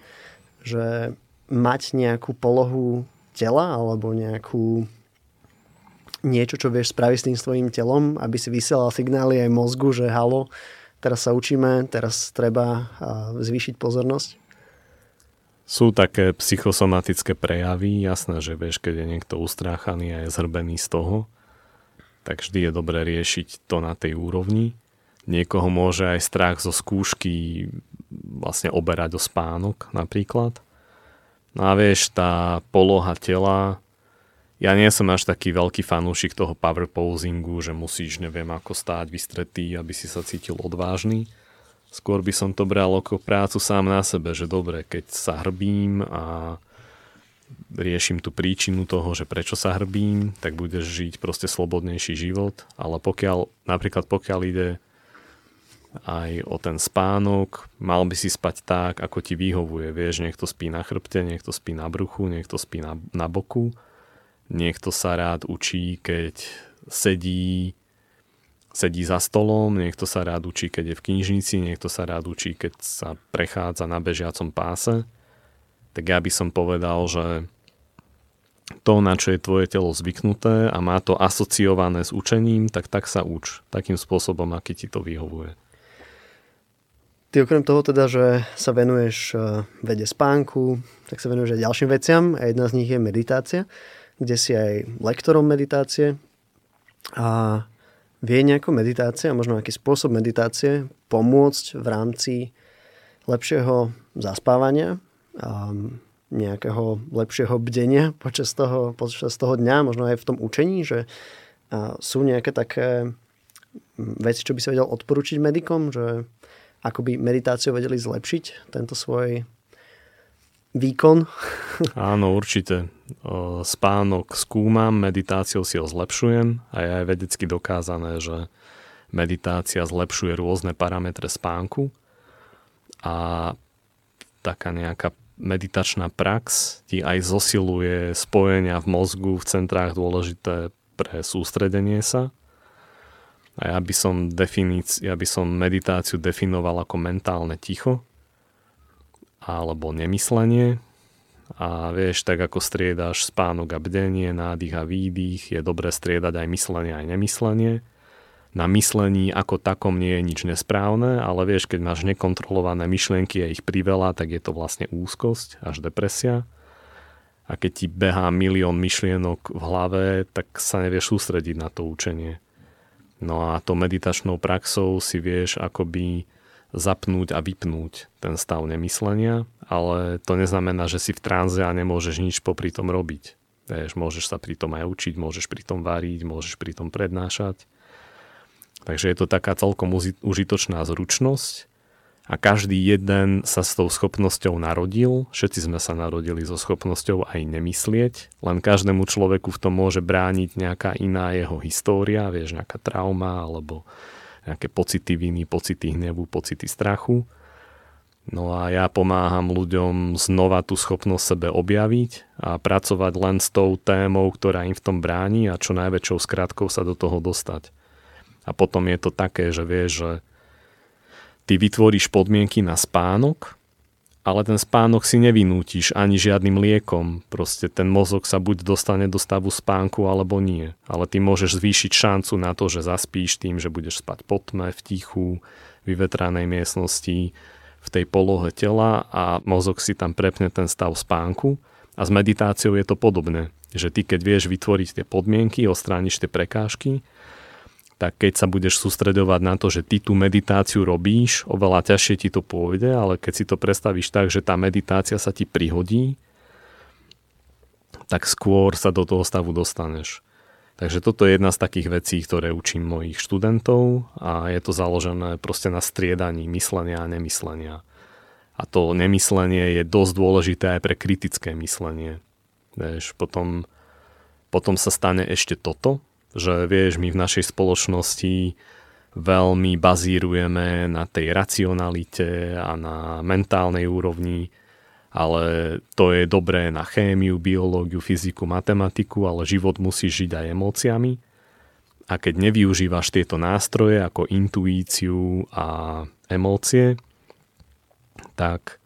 že mať nejakú polohu tela alebo nejakú niečo, čo vieš spraviť s tým svojim telom, aby si vysielal signály aj mozgu, že halo, teraz sa učíme, teraz treba zvýšiť pozornosť? Sú také psychosomatické prejavy, jasné, že vieš, keď je niekto ustráchaný a je zhrbený z toho, tak vždy je dobré riešiť to na tej úrovni. Niekoho môže aj strach zo skúšky vlastne oberať o spánok napríklad. No a vieš, tá poloha tela, ja nie som až taký veľký fanúšik toho power posingu, že musíš neviem ako stáť vystretý, aby si sa cítil odvážny Skôr by som to bral ako prácu sám na sebe, že dobre, keď sa hrbím a riešim tú príčinu toho, že prečo sa hrbím, tak budeš žiť proste slobodnejší život, ale pokiaľ, napríklad pokiaľ ide aj o ten spánok, mal by si spať tak, ako ti vyhovuje. Vieš, niekto spí na chrbte, niekto spí na bruchu, niekto spí na, na boku, niekto sa rád učí, keď sedí sedí za stolom, niekto sa rád učí, keď je v knižnici, niekto sa rád učí, keď sa prechádza na bežiacom páse. Tak ja by som povedal, že to, na čo je tvoje telo zvyknuté a má to asociované s učením, tak tak sa uč. Takým spôsobom, aký ti to vyhovuje. Ty okrem toho teda, že sa venuješ e, vede spánku, tak sa venuješ aj ďalším veciam a jedna z nich je meditácia, kde si aj lektorom meditácie. A Vie nejako meditácia, možno aký spôsob meditácie pomôcť v rámci lepšieho zaspávania a nejakého lepšieho bdenia *laughs* počas toho, počas toho dňa, možno aj v tom učení, že sú nejaké také veci, čo by sa vedel odporučiť medikom, že ako by meditáciu vedeli zlepšiť tento svoj výkon? Áno, určite. Spánok skúmam, meditáciou si ho zlepšujem a je aj vedecky dokázané, že meditácia zlepšuje rôzne parametre spánku a taká nejaká meditačná prax ti aj zosiluje spojenia v mozgu v centrách dôležité pre sústredenie sa. A ja by som, definíci, ja by som meditáciu definoval ako mentálne ticho, alebo nemyslenie. A vieš, tak ako striedaš spánok a bdenie, nádych a výdych, je dobré striedať aj myslenie aj nemyslenie. Na myslení ako takom nie je nič nesprávne, ale vieš, keď máš nekontrolované myšlienky a ich priveľa, tak je to vlastne úzkosť až depresia. A keď ti behá milión myšlienok v hlave, tak sa nevieš sústrediť na to učenie. No a to meditačnou praxou si vieš akoby zapnúť a vypnúť ten stav nemyslenia, ale to neznamená, že si v tranze a nemôžeš nič popri tom robiť. Vieš, môžeš sa pri tom aj učiť, môžeš pri tom variť, môžeš pri tom prednášať. Takže je to taká celkom užitočná zručnosť a každý jeden sa s tou schopnosťou narodil. Všetci sme sa narodili so schopnosťou aj nemyslieť, len každému človeku v tom môže brániť nejaká iná jeho história, vieš, nejaká trauma alebo nejaké pocity viny, pocity hnevu, pocity strachu. No a ja pomáham ľuďom znova tú schopnosť sebe objaviť a pracovať len s tou témou, ktorá im v tom bráni a čo najväčšou skratkou sa do toho dostať. A potom je to také, že vieš, že ty vytvoríš podmienky na spánok, ale ten spánok si nevinútiš ani žiadnym liekom. Proste ten mozog sa buď dostane do stavu spánku, alebo nie. Ale ty môžeš zvýšiť šancu na to, že zaspíš tým, že budeš spať po tme, v tichu, vyvetranej miestnosti, v tej polohe tela a mozog si tam prepne ten stav spánku. A s meditáciou je to podobné, že ty keď vieš vytvoriť tie podmienky, ostrániš tie prekážky, tak keď sa budeš sústredovať na to, že ty tú meditáciu robíš, oveľa ťažšie ti to pôjde, ale keď si to predstavíš tak, že tá meditácia sa ti prihodí, tak skôr sa do toho stavu dostaneš. Takže toto je jedna z takých vecí, ktoré učím mojich študentov a je to založené proste na striedaní myslenia a nemyslenia. A to nemyslenie je dosť dôležité aj pre kritické myslenie. Vieš, potom, potom sa stane ešte toto, že vieš, my v našej spoločnosti veľmi bazírujeme na tej racionalite a na mentálnej úrovni, ale to je dobré na chémiu, biológiu, fyziku, matematiku, ale život musí žiť aj emóciami. A keď nevyužívaš tieto nástroje ako intuíciu a emócie, tak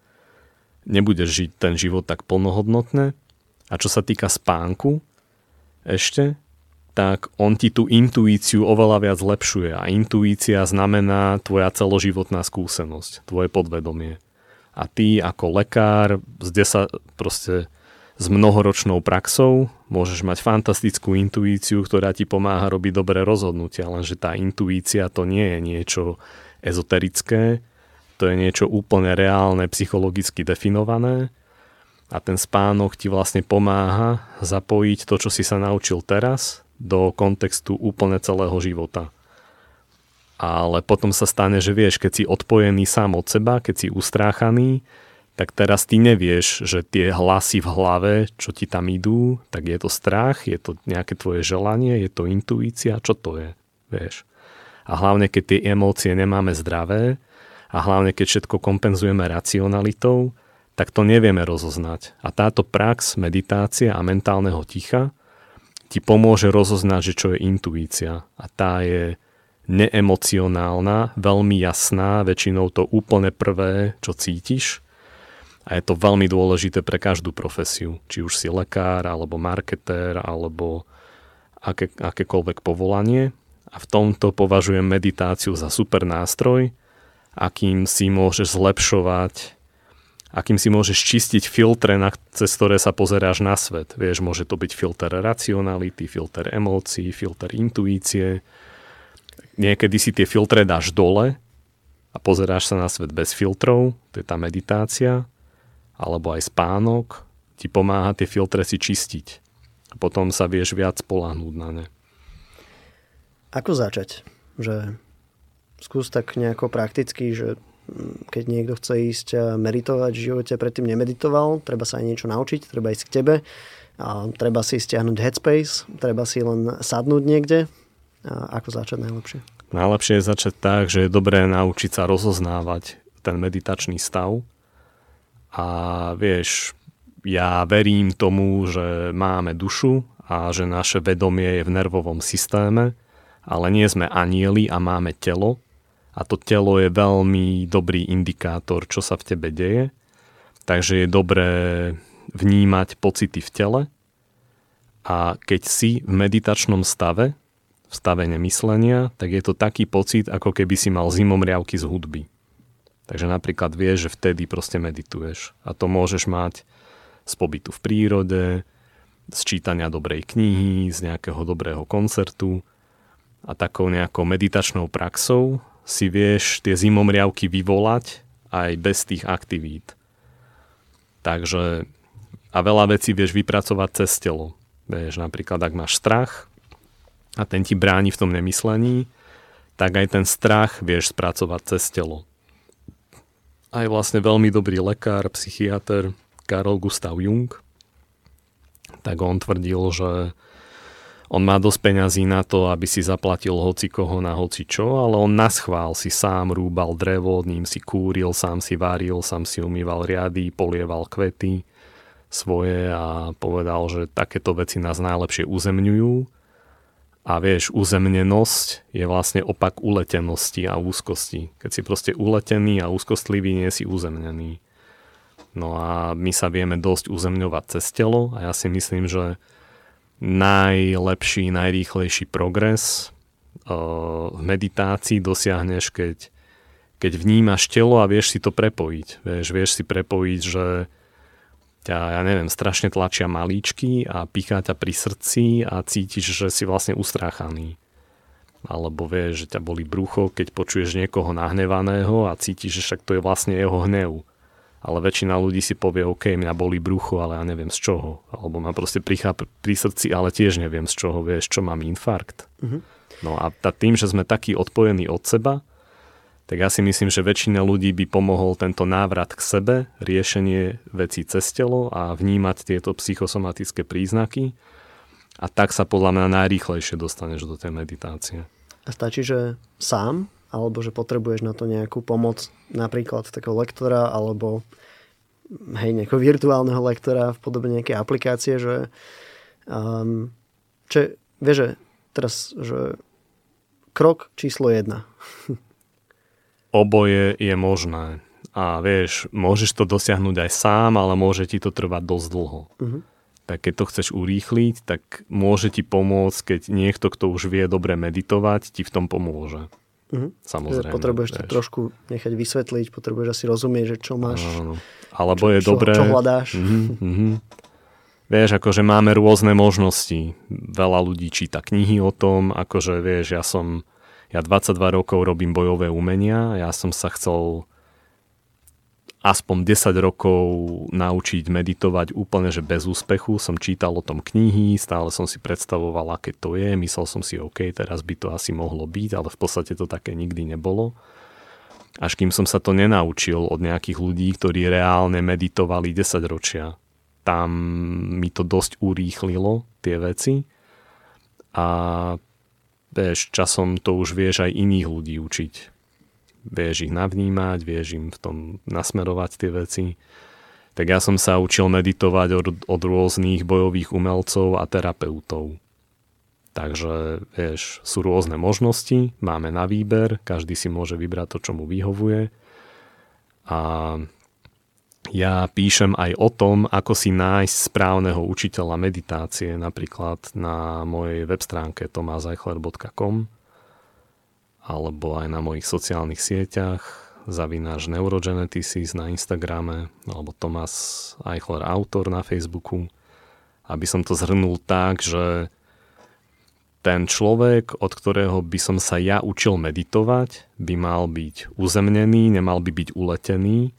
nebudeš žiť ten život tak plnohodnotne. A čo sa týka spánku, ešte, tak on ti tú intuíciu oveľa viac zlepšuje. A intuícia znamená tvoja celoživotná skúsenosť, tvoje podvedomie. A ty ako lekár z 10, proste s mnohoročnou praxou môžeš mať fantastickú intuíciu, ktorá ti pomáha robiť dobré rozhodnutia, lenže tá intuícia to nie je niečo ezoterické, to je niečo úplne reálne, psychologicky definované a ten spánok ti vlastne pomáha zapojiť to, čo si sa naučil teraz do kontextu úplne celého života. Ale potom sa stane, že vieš, keď si odpojený sám od seba, keď si ustráchaný, tak teraz ty nevieš, že tie hlasy v hlave, čo ti tam idú, tak je to strach, je to nejaké tvoje želanie, je to intuícia, čo to je, vieš. A hlavne, keď tie emócie nemáme zdravé a hlavne, keď všetko kompenzujeme racionalitou, tak to nevieme rozoznať. A táto prax meditácia a mentálneho ticha ti pomôže rozoznať, že čo je intuícia. A tá je neemocionálna, veľmi jasná, väčšinou to úplne prvé, čo cítiš a je to veľmi dôležité pre každú profesiu, či už si lekár, alebo marketér, alebo aké, akékoľvek povolanie. A v tomto považujem meditáciu za super nástroj, akým si môžeš zlepšovať, akým si môžeš čistiť filtre, na, cez ktoré sa pozeráš na svet. Vieš, môže to byť filter racionality, filter emócií, filter intuície. Niekedy si tie filtre dáš dole a pozeráš sa na svet bez filtrov, to je tá meditácia alebo aj spánok ti pomáha tie filtre si čistiť. A potom sa vieš viac spolahnúť na ne. Ako začať? Že skús tak nejako prakticky, že keď niekto chce ísť meditovať v živote, predtým nemeditoval, treba sa aj niečo naučiť, treba ísť k tebe, treba si stiahnuť headspace, treba si len sadnúť niekde. Ako začať najlepšie? Najlepšie je začať tak, že je dobré naučiť sa rozoznávať ten meditačný stav a vieš, ja verím tomu, že máme dušu a že naše vedomie je v nervovom systéme, ale nie sme anieli a máme telo a to telo je veľmi dobrý indikátor, čo sa v tebe deje. Takže je dobré vnímať pocity v tele a keď si v meditačnom stave, v stave nemyslenia, tak je to taký pocit, ako keby si mal zimomriavky z hudby. Takže napríklad vieš, že vtedy proste medituješ. A to môžeš mať z pobytu v prírode, z čítania dobrej knihy, z nejakého dobrého koncertu a takou nejakou meditačnou praxou si vieš tie zimomriavky vyvolať aj bez tých aktivít. Takže a veľa vecí vieš vypracovať cez telo. Vieš, napríklad ak máš strach a ten ti bráni v tom nemyslení, tak aj ten strach vieš spracovať cez telo aj vlastne veľmi dobrý lekár, psychiatr Karol Gustav Jung, tak on tvrdil, že on má dosť peňazí na to, aby si zaplatil hoci koho na hoci čo, ale on na schvál si sám rúbal drevo, ním si kúril, sám si varil, sám si umýval riady, polieval kvety svoje a povedal, že takéto veci nás najlepšie uzemňujú a vieš, uzemnenosť je vlastne opak uletenosti a úzkosti. Keď si proste uletený a úzkostlivý, nie si uzemnený. No a my sa vieme dosť uzemňovať cez telo a ja si myslím, že najlepší, najrýchlejší progres uh, v meditácii dosiahneš, keď, keď vnímaš telo a vieš si to prepojiť. Vieš, vieš si prepojiť, že ťa, ja neviem, strašne tlačia malíčky a pichá ťa pri srdci a cítiš, že si vlastne ustráchaný. Alebo vieš, že ťa boli brucho, keď počuješ niekoho nahnevaného a cítiš, že však to je vlastne jeho hnev. Ale väčšina ľudí si povie, OK, mňa boli brucho, ale ja neviem z čoho. Alebo ma proste prichá pri srdci, ale tiež neviem z čoho, vieš, čo mám infarkt. Mm-hmm. No a tým, že sme takí odpojení od seba, tak ja si myslím, že väčšina ľudí by pomohol tento návrat k sebe, riešenie vecí cez telo a vnímať tieto psychosomatické príznaky a tak sa podľa mňa najrýchlejšie dostaneš do tej meditácie. A stačí, že sám, alebo že potrebuješ na to nejakú pomoc, napríklad takého lektora, alebo hej, nejakého virtuálneho lektora v podobe nejakej aplikácie, že um, čo, vieš, že teraz, že krok číslo jedna. *laughs* oboje je možné. A vieš, môžeš to dosiahnuť aj sám, ale môže ti to trvať dosť dlho. Uh-huh. Tak keď to chceš urýchliť, tak môže ti pomôcť, keď niekto, kto už vie dobre meditovať, ti v tom pomôže. Mm-hmm. Samozrejme. Potrebuješ to trošku nechať vysvetliť, potrebuješ asi rozumieť, že čo máš. Áno. Alebo čo, je čo, dobré... Čo hľadáš. Mm-hmm, mm-hmm. Vieš, akože máme rôzne možnosti. Veľa ľudí číta knihy o tom, akože vieš, ja som, ja 22 rokov robím bojové umenia, ja som sa chcel aspoň 10 rokov naučiť meditovať úplne, že bez úspechu. Som čítal o tom knihy, stále som si predstavoval, aké to je. Myslel som si, OK, teraz by to asi mohlo byť, ale v podstate to také nikdy nebolo. Až kým som sa to nenaučil od nejakých ľudí, ktorí reálne meditovali 10 ročia. Tam mi to dosť urýchlilo, tie veci. A vieš, časom to už vieš aj iných ľudí učiť vieš ich navnímať, vieš im v tom nasmerovať tie veci. Tak ja som sa učil meditovať od, od rôznych bojových umelcov a terapeutov. Takže, vieš, sú rôzne možnosti, máme na výber, každý si môže vybrať to, čo mu vyhovuje. A ja píšem aj o tom, ako si nájsť správneho učiteľa meditácie, napríklad na mojej web stránke tomazeichler.com alebo aj na mojich sociálnych sieťach. Zavináš Neurogeneticis na Instagrame alebo Thomas Eichler Autor na Facebooku. Aby som to zhrnul tak, že ten človek, od ktorého by som sa ja učil meditovať, by mal byť uzemnený, nemal by byť uletený,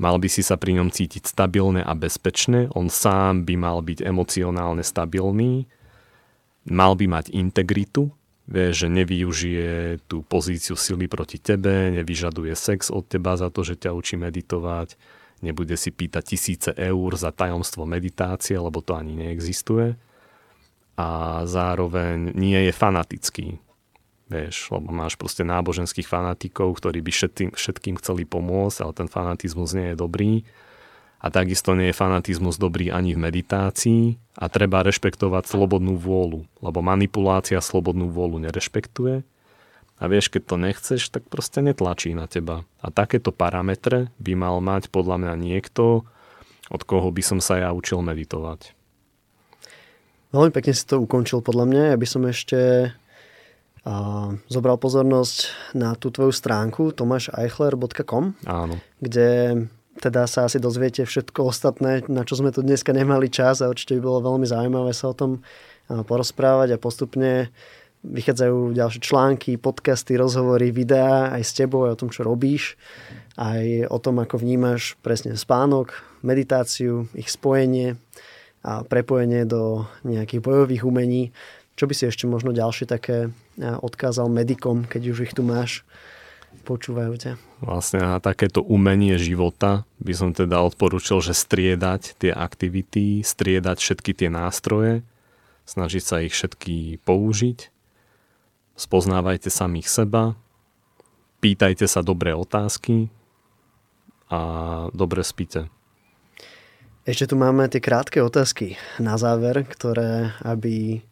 mal by si sa pri ňom cítiť stabilne a bezpečne, on sám by mal byť emocionálne stabilný, mal by mať integritu, Vieš, že nevyužije tú pozíciu sily proti tebe, nevyžaduje sex od teba za to, že ťa učí meditovať, nebude si pýtať tisíce eur za tajomstvo meditácie, lebo to ani neexistuje. A zároveň nie je fanatický. Vieš, lebo máš proste náboženských fanatikov, ktorí by všetkým, všetkým chceli pomôcť, ale ten fanatizmus nie je dobrý a takisto nie je fanatizmus dobrý ani v meditácii a treba rešpektovať slobodnú vôľu, lebo manipulácia slobodnú vôľu nerešpektuje a vieš, keď to nechceš, tak proste netlačí na teba. A takéto parametre by mal mať podľa mňa niekto, od koho by som sa ja učil meditovať. Veľmi pekne si to ukončil podľa mňa. Ja by som ešte a zobral pozornosť na tú tvoju stránku tomášeichler.com, Áno. kde teda sa asi dozviete všetko ostatné, na čo sme tu dneska nemali čas a určite by bolo veľmi zaujímavé sa o tom porozprávať a postupne vychádzajú ďalšie články, podcasty, rozhovory, videá aj s tebou, aj o tom, čo robíš, aj o tom, ako vnímaš presne spánok, meditáciu, ich spojenie a prepojenie do nejakých bojových umení. Čo by si ešte možno ďalšie také odkázal medikom, keď už ich tu máš? Počúvajú ťa. Vlastne na takéto umenie života by som teda odporúčil, že striedať tie aktivity, striedať všetky tie nástroje, snažiť sa ich všetky použiť, spoznávajte samých seba, pýtajte sa dobré otázky a dobre spíte. Ešte tu máme tie krátke otázky na záver, ktoré aby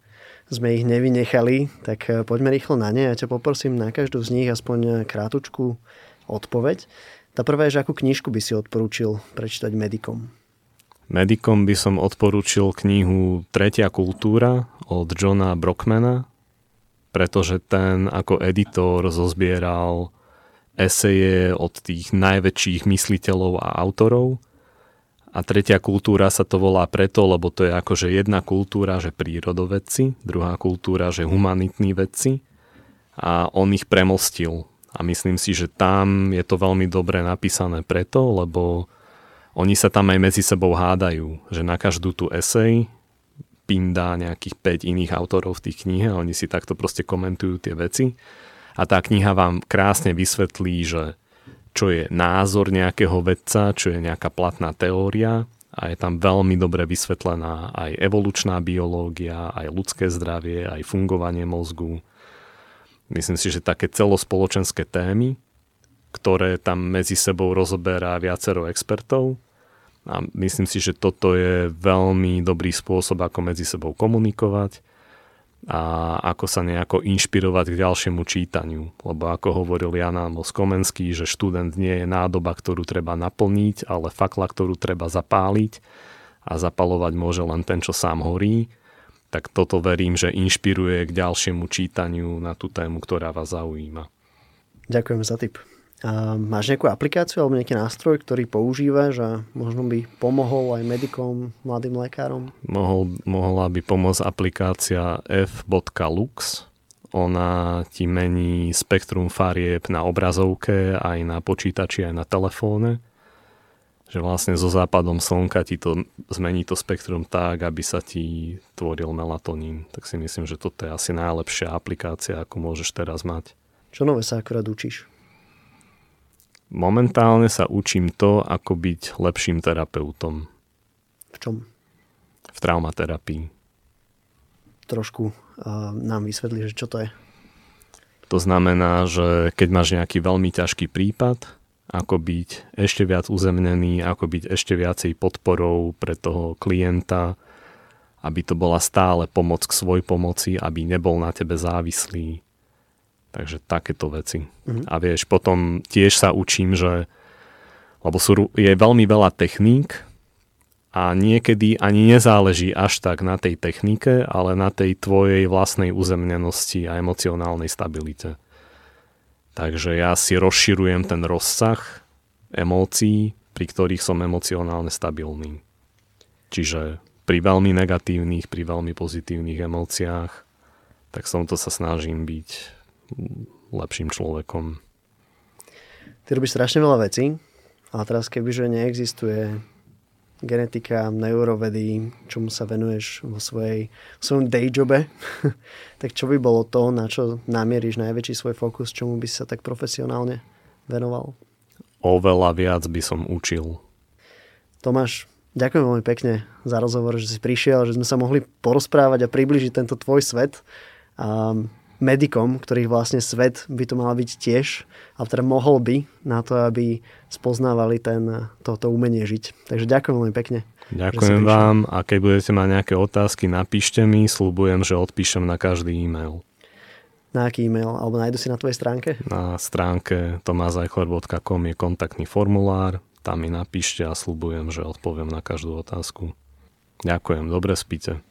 sme ich nevynechali, tak eh, poďme rýchlo na ne. Ja ťa poprosím na každú z nich aspoň eh, krátučku odpoveď. Tá prvá je, že akú knižku by si odporúčil prečítať medikom? Medikom by som odporúčil knihu Tretia kultúra od Johna Brockmana, pretože ten ako editor zozbieral eseje od tých najväčších mysliteľov a autorov a tretia kultúra sa to volá preto, lebo to je akože jedna kultúra, že prírodovedci, druhá kultúra, že humanitní vedci a on ich premostil. A myslím si, že tam je to veľmi dobre napísané preto, lebo oni sa tam aj medzi sebou hádajú, že na každú tú esej pindá nejakých 5 iných autorov v tých knihe a oni si takto proste komentujú tie veci. A tá kniha vám krásne vysvetlí, že čo je názor nejakého vedca, čo je nejaká platná teória a je tam veľmi dobre vysvetlená aj evolučná biológia, aj ľudské zdravie, aj fungovanie mozgu. Myslím si, že také celospoločenské témy, ktoré tam medzi sebou rozoberá viacero expertov a myslím si, že toto je veľmi dobrý spôsob, ako medzi sebou komunikovať a ako sa nejako inšpirovať k ďalšiemu čítaniu. Lebo ako hovoril Jan Amos Komenský, že študent nie je nádoba, ktorú treba naplniť, ale fakla, ktorú treba zapáliť a zapalovať môže len ten, čo sám horí. Tak toto verím, že inšpiruje k ďalšiemu čítaniu na tú tému, ktorá vás zaujíma. Ďakujem za tip. A máš nejakú aplikáciu alebo nejaký nástroj, ktorý používaš a možno by pomohol aj medikom, mladým lekárom? Mohol, mohla by pomôcť aplikácia f.lux. Ona ti mení spektrum farieb na obrazovke, aj na počítači, aj na telefóne. Že vlastne so západom slnka ti to zmení to spektrum tak, aby sa ti tvoril melatonín. Tak si myslím, že toto je asi najlepšia aplikácia, ako môžeš teraz mať. Čo nové sa akurát učíš? Momentálne sa učím to, ako byť lepším terapeutom. V čom? V traumaterapii. Trošku uh, nám vysvetli, že čo to je. To znamená, že keď máš nejaký veľmi ťažký prípad, ako byť ešte viac uzemnený, ako byť ešte viacej podporou pre toho klienta, aby to bola stále pomoc k svoj pomoci, aby nebol na tebe závislý, Takže takéto veci. Mm-hmm. A vieš, potom tiež sa učím, že lebo sú, je veľmi veľa techník a niekedy ani nezáleží až tak na tej technike, ale na tej tvojej vlastnej uzemnenosti a emocionálnej stabilite. Takže ja si rozširujem ten rozsah emócií, pri ktorých som emocionálne stabilný. Čiže pri veľmi negatívnych, pri veľmi pozitívnych emóciách, tak som to sa snažím byť lepším človekom. Ty robíš strašne veľa vecí, ale teraz kebyže neexistuje genetika, neurovedy, čomu sa venuješ vo svojej, v svojom dayjobe, *laughs* tak čo by bolo to, na čo namieríš najväčší svoj fokus, čomu by si sa tak profesionálne venoval? Oveľa viac by som učil. Tomáš, ďakujem veľmi pekne za rozhovor, že si prišiel, že sme sa mohli porozprávať a približiť tento tvoj svet. A medikom, ktorých vlastne svet by to mal byť tiež, ale teda mohol by na to, aby spoznávali ten, toto umenie žiť. Takže ďakujem veľmi pekne. Ďakujem vám a keď budete mať nejaké otázky, napíšte mi, slúbujem, že odpíšem na každý e-mail. Na aký e-mail? Alebo nájdu si na tvojej stránke? Na stránke tomazajchler.com je kontaktný formulár, tam mi napíšte a slúbujem, že odpoviem na každú otázku. Ďakujem, dobre spíte.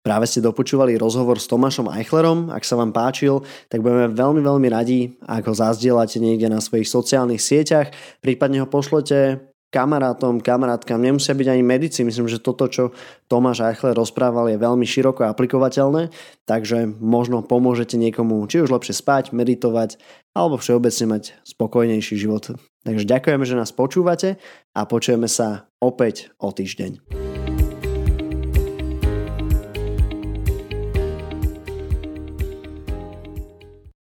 Práve ste dopočúvali rozhovor s Tomášom Eichlerom. Ak sa vám páčil, tak budeme veľmi, veľmi radi, ak ho zazdielate niekde na svojich sociálnych sieťach, prípadne ho pošlete kamarátom, kamarátkam, nemusia byť ani medici. Myslím, že toto, čo Tomáš Eichler rozprával, je veľmi široko aplikovateľné, takže možno pomôžete niekomu či už lepšie spať, meditovať, alebo všeobecne mať spokojnejší život. Takže ďakujeme, že nás počúvate a počujeme sa opäť o týždeň.